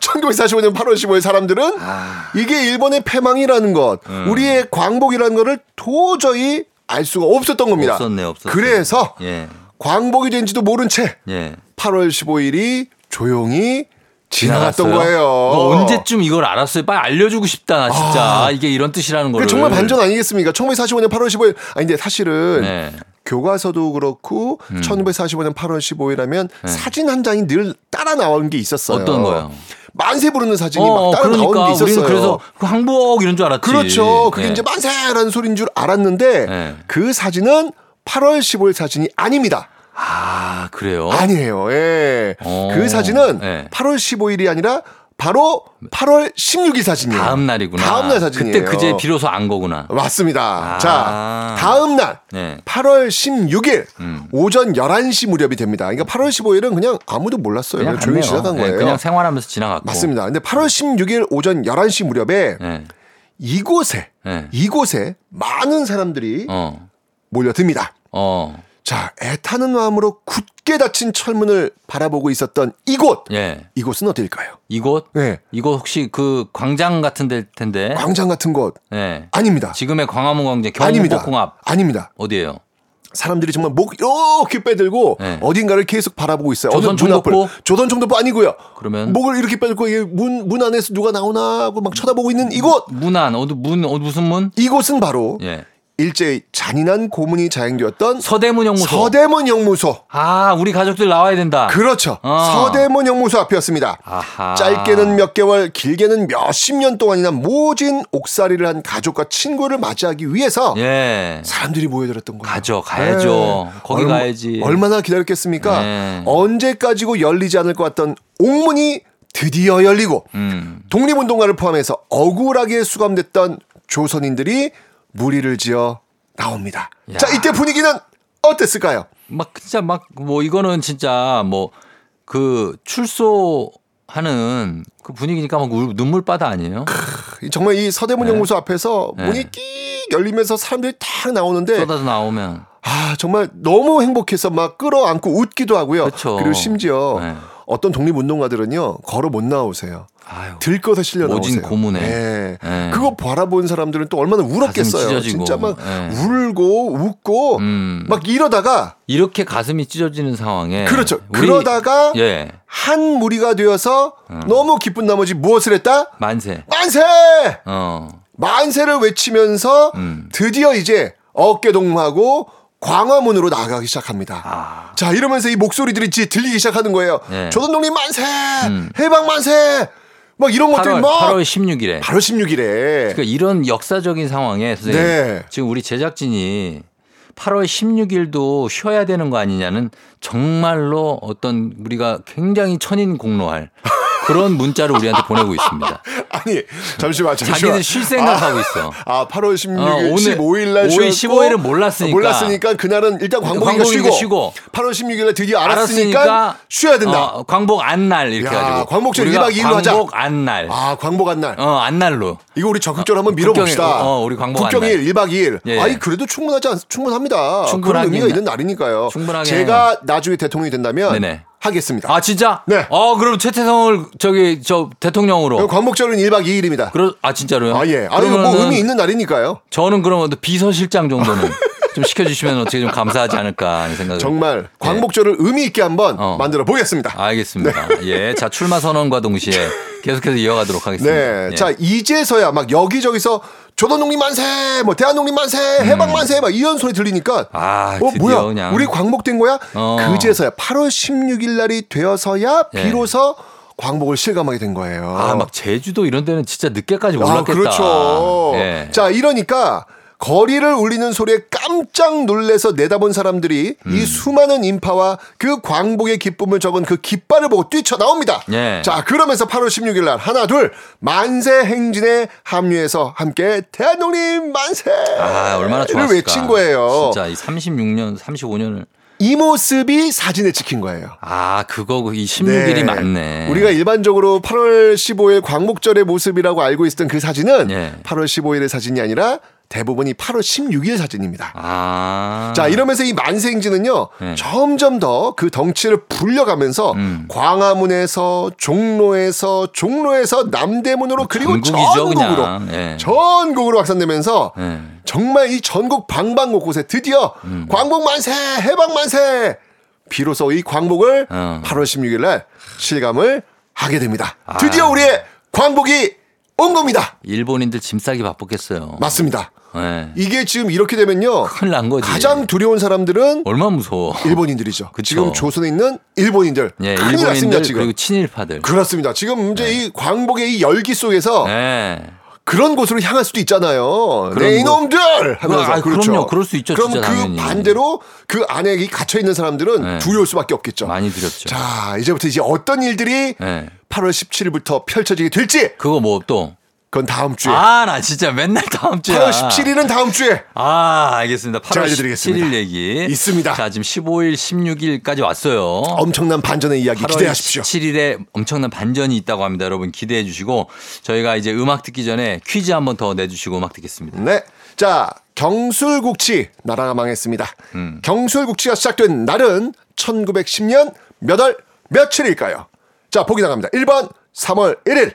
1945년 8월 15일 사람들은 아. 이게 일본의 패망이라는 것, 음. 우리의 광복이라는 것을 도저히 알 수가 없었던 겁니다. 없었네, 없었어. 그래서 예. 광복이 된지도 모른 채 예. 8월 15일이 조용히 지나갔던 지나갔어요? 거예요. 너 언제쯤 이걸 알았어요? 빨리 알려주고 싶다, 나 진짜. 아. 이게 이런 뜻이라는 그 거를. 정말 반전 아니겠습니까? 1945년 8월 15일. 아니 근데 사실은 네. 음. 교과서도 그렇고 1945년 8월 15일 하면 네. 사진 한 장이 늘 따라 나오는 게 있었어요. 어떤 거요? 만세 부르는 사진이 어, 막 따라 그러니까 나오는 게 있었어요. 그래서 그 항복 이런 줄 알았지. 그렇죠. 그게 예. 이제 만세라는 소리인 줄 알았는데 네. 그 사진은 8월 15일 사진이 아닙니다. 아, 그래요? 아니에요. 예. 어. 그 사진은 네. 8월 15일이 아니라 바로 8월 16일 사진이에요. 다음 날이구나. 다음 날 사진이에요. 그때 그제 비로소 안 거구나. 맞습니다. 아. 자, 다음 날 네. 8월 16일 음. 오전 11시 무렵이 됩니다. 그러니까 8월 15일은 그냥 아무도 몰랐어요. 그냥, 조용히 갔네요. 지나간 예, 거예요. 그냥 생활하면서 지나갔고. 맞습니다. 근데 8월 16일 오전 11시 무렵에 예. 이곳에 예. 이곳에 많은 사람들이 어. 몰려듭니다. 어. 자, 애타는 마음으로 굳게 닫힌 철문을 바라보고 있었던 이곳. 예. 이곳은 어딜까요? 이곳? 네. 이곳 혹시 그 광장 같은 데일 텐데. 광장 같은 곳. 예. 아닙니다. 지금의 광화문 광장 아닙니다. 경복궁 앞 아닙니다. 어디예요? 사람들이 정말 목 이렇게 빼들고 네. 어딘가를 계속 바라보고 있어요. 조선 문. 총독부? 조선 총독부 아니고요. 그러면 목을 이렇게 빼들고 문, 문 안에서 누가 나오나 하고 막 쳐다보고 있는 이곳. 문 안 어디 문 어디 무슨 문? 이곳은 바로 예. 일제의 잔인한 고문이 자행되었던 서대문 영무소. 서대문 영무소. 아, 우리 가족들 나와야 된다. 그렇죠. 어. 서대문 영무소 앞이었습니다. 아하. 짧게는 몇 개월, 길게는 몇십 년 동안이나 모진 옥살이를 한 가족과 친구를 맞이하기 위해서 예. 사람들이 모여들었던 거예요. 가죠. 가야죠. 거기 얼마- 가야지. 얼마나 기다렸겠습니까? 네. 언제까지고 열리지 않을 것 같던 옥문이 드디어 열리고 음. 독립운동가를 포함해서 억울하게 수감됐던 조선인들이 무리를 지어 나옵니다. 야. 자, 이때 분위기는 어땠을까요? 막 진짜 막 뭐 이거는 진짜 뭐 그 출소 하는 그 분위기니까 막 울- 눈물바다 아니에요? 정말 이 서대문 네. 영무소 앞에서 네. 문이 끼 열리면서 사람들이 탁 나오는데 쏟아져 나오면 아 정말 너무 행복해서 막 끌어안고 웃기도 하고요. 그쵸. 리고 심지어 네. 어떤 독립운동가들은요 걸어 못 나오세요. 아유. 들것에 실려 모진 나오세요. 고문에. 네. 네. 그거 바라본 사람들은 또 얼마나 울었겠어요. 진짜 막 네. 울고 웃고 음. 막 이러다가 이렇게 가슴이 찢어지는 상황에 그렇죠. 그러다가 예. 한 무리가 되어서 너무 기쁜 나머지 무엇을 했다? 만세. 만세! 어. 만세를 외치면서 음. 드디어 이제 어깨 동무하고 광화문으로 나가기 시작합니다. 아. 자, 이러면서 이 목소리들이 이제 들리기 시작하는 거예요. 네. 조선 독립 만세! 음. 해방 만세! 막 이런 것들이 8월, 막 8월 16일에. 8월 16일에 그러니까 이런 역사적인 상황에 선생님 네. 지금 우리 제작진이 8월 16일도 쉬어야 되는 거 아니냐는 정말로 어떤 우리가 굉장히 천인 공로할 그런 문자를 우리한테 보내고 있습니다. 아니 잠시만 잠시만 자기는 쉴 생각하고 있어. 아 8월 16일 어, 오늘 15일 날 5일, 쉬었고 15일은 몰랐으니까. 몰랐으니까 그날은 일단 광복이가 쉬고, 쉬고. 8월 16일 날 드디어 알았으니까, 알았으니까 쉬어야 된다. 어, 광복 안날 이렇게 야, 가지고 광복절 우리가 1박 2일로 하자. 광복 안날. 아 광복 한날. 어 안날로. 이거 우리 적극적으로 한번 밀어봅시다. 국경일, 어, 우리 광복 국경일 안날. 1박 2일. 예. 아니 그래도 충분하지 않, 충분합니다. 그런 의미가 나- 있는 날이니까요. 충분하게 제가 나중에 대통령이 된다면 네네. 하겠습니다. 아 진짜? 네. 어 그럼 최태성을 저기 저 대통령으로. 광복절은 1박 2일입니다. 그러 아 진짜로요? 아 예. 아 이거 뭐 의미 있는 날이니까요. 저는 그러면 비서실장 정도는 좀 시켜주시면 어떻게 좀 감사하지 않을까 하는 생각을. 정말 광복절을 의미 있게 한번 어. 만들어 보겠습니다. 알겠습니다. 예, 자 출마 선언과 동시에 계속해서 이어가도록 하겠습니다. 네. 예. 자, 이제서야 막 여기저기서 조선독립 만세, 뭐 대한독립 만세, 해방 만세 막 이런 소리 들리니까 음. 아, 어, 뭐야? 그냥. 우리 광복된 거야? 어. 그제서야 8월 16일 날이 되어서야 예. 비로소 광복을 실감하게 된 거예요. 아, 막 제주도 이런 데는 진짜 늦게까지 아, 올랐겠다. 그렇죠. 예. 자, 이러니까 거리를 울리는 소리에 깜짝 놀래서 내다본 사람들이 음. 이 수많은 인파와 그 광복의 기쁨을 적은 그 깃발을 보고 뛰쳐나옵니다. 예. 자, 그러면서 8월 16일 날 하나 둘 만세 행진에 합류해서 함께 대한독립 만세! 아, 얼마나 좋았을까. 를 외친 거예요. 진짜 이 36년, 35년을. 이 모습이 사진에 찍힌 거예요. 아, 그거 이 16일이 네. 맞네. 우리가 일반적으로 8월 15일 광복절의 모습이라고 알고 있었던 그 사진은 예. 8월 15일의 사진이 아니라 대부분이 8월 16일 사진입니다. 아. 자, 이러면서 이 만세행진은요, 네. 점점 더 그 덩치를 불려가면서 음. 광화문에서 종로에서 종로에서 남대문으로 그리고 전국이죠, 전국으로. 예. 전국으로 확산되면서 예. 정말 이 전국 방방곳곳에 드디어 음. 광복 만세, 해방 만세! 비로소 이 광복을 어. 8월 16일 날 실감을 하게 됩니다. 아. 드디어 우리의 광복이 온 겁니다. 일본인들 짐 싸기 바쁘겠어요. 맞습니다. 예. 이게 지금 이렇게 되면요. 큰일 난 거지. 가장 두려운 사람들은 얼마나 무서워. 일본인들이죠. 그쵸. 지금 조선에 있는 일본인들. 예, 큰일 일본인들 났습니다, 지금. 그리고 친일파들. 그렇습니다. 지금 이제 이 광복의 이 열기 속에서 예. 그런 곳으로 향할 수도 있잖아요. 네, 곳. 이놈들! 하면서. 아, 그렇죠. 그럼요. 그럴 수 있죠, 그럼 그 당연히. 반대로 그 안에 이 갇혀 있는 사람들은 네. 두려울 수밖에 없겠죠. 많이 두렵죠. 자, 이제부터 이제 어떤 일들이 예. 8월 17일부터 펼쳐지게 될지 그거 뭐 또? 그건 다음 주에. 아, 나 진짜 맨날 다음 주에. 8월 17일은 다음 주에 아, 알겠습니다. 8월 제가 알려드리겠습니다. 17일 얘기. 있습니다. 자, 지금 15일, 16일까지 왔어요. 엄청난 반전의 이야기 8월 기대하십시오. 17일에 엄청난 반전이 있다고 합니다. 여러분 기대해 주시고 저희가 이제 음악 듣기 전에 퀴즈 한번 더 내주시고 음악 듣겠습니다. 네. 자, 경술국치 나라가 망했습니다. 음. 경술국치가 시작된 날은 1910년 몇 월 며칠일까요? 자, 보기 나갑니다. 1번 3월 1일,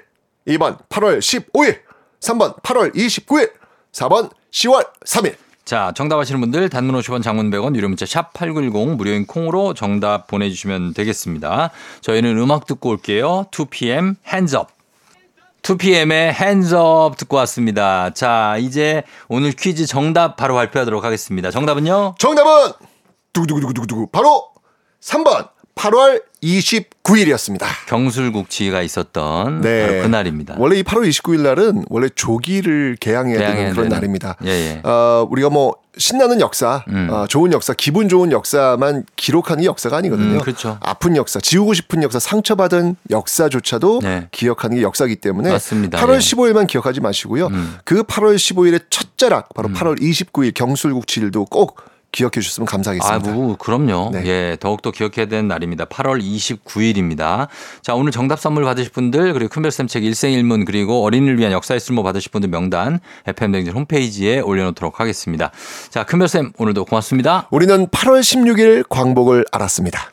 2번 8월 15일, 3번 8월 29일, 4번 10월 3일. 자, 정답 아시는 분들 단문 50원 장문 100원 유료 문자 샵 8910 무료인 콩으로 정답 보내주시면 되겠습니다. 저희는 음악 듣고 올게요. 2PM Hands Up. 2PM의 Hands Up 듣고 왔습니다. 자, 이제 오늘 퀴즈 정답 바로 발표하도록 하겠습니다. 정답은요? 정답은 두구두구두구두구 바로 3번 8월 29일이었습니다. 경술국치가 있었던 바로 그날입니다. 네. 원래 이 8월 29일 날은 원래 조기를 개항해야 되는 개항해야 그런 되는. 날입니다. 예, 예. 어, 우리가 뭐 신나는 역사, 음. 어, 좋은 역사, 기분 좋은 역사만 기록하는 게 역사가 아니거든요. 음, 그렇죠. 아픈 역사, 지우고 싶은 역사, 상처받은 역사조차도 네. 기억하는 게 역사이기 때문에 맞습니다. 8월 예. 15일만 기억하지 마시고요. 음. 그 8월 15일의 첫째락 바로 8월 29일 경술국치일도 꼭 기억해 주셨으면 감사하겠습니다. 아, 뭐, 그럼요. 네. 예, 더욱더 기억해야 되는 날입니다. 8월 29일입니다. 자, 오늘 정답 선물 받으실 분들, 그리고 큰별쌤 책 일생일문, 그리고 어린이를 위한 역사의 쓸모 받으실 분들 명단, FM댕진 홈페이지에 올려놓도록 하겠습니다. 자, 큰별쌤, 오늘도 고맙습니다. 우리는 8월 16일 광복을 알았습니다.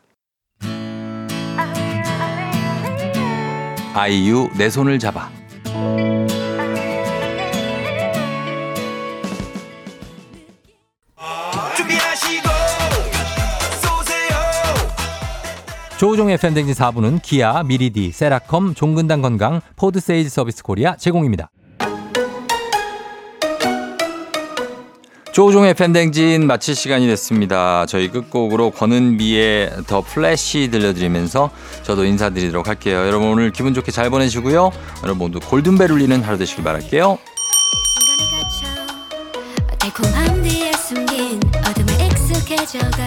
아이유, 내 손을 잡아. 조우종의 FM대행진 4부는 기아, 미리디, 세라컴, 종근당 건강, 포드 세일즈 서비스 코리아 제공입니다. 조우종의 FM대행진 마칠 시간이 됐습니다. 저희 끝곡으로 권은비의 The Flash 들려드리면서 저도 인사드리도록 할게요. 여러분 오늘 기분 좋게 잘 보내시고요. 여러분 모두 골든벨 울리는 하루 되시길 바랄게요. 달콤한 뒤에 숨긴 어둠에 익숙해져가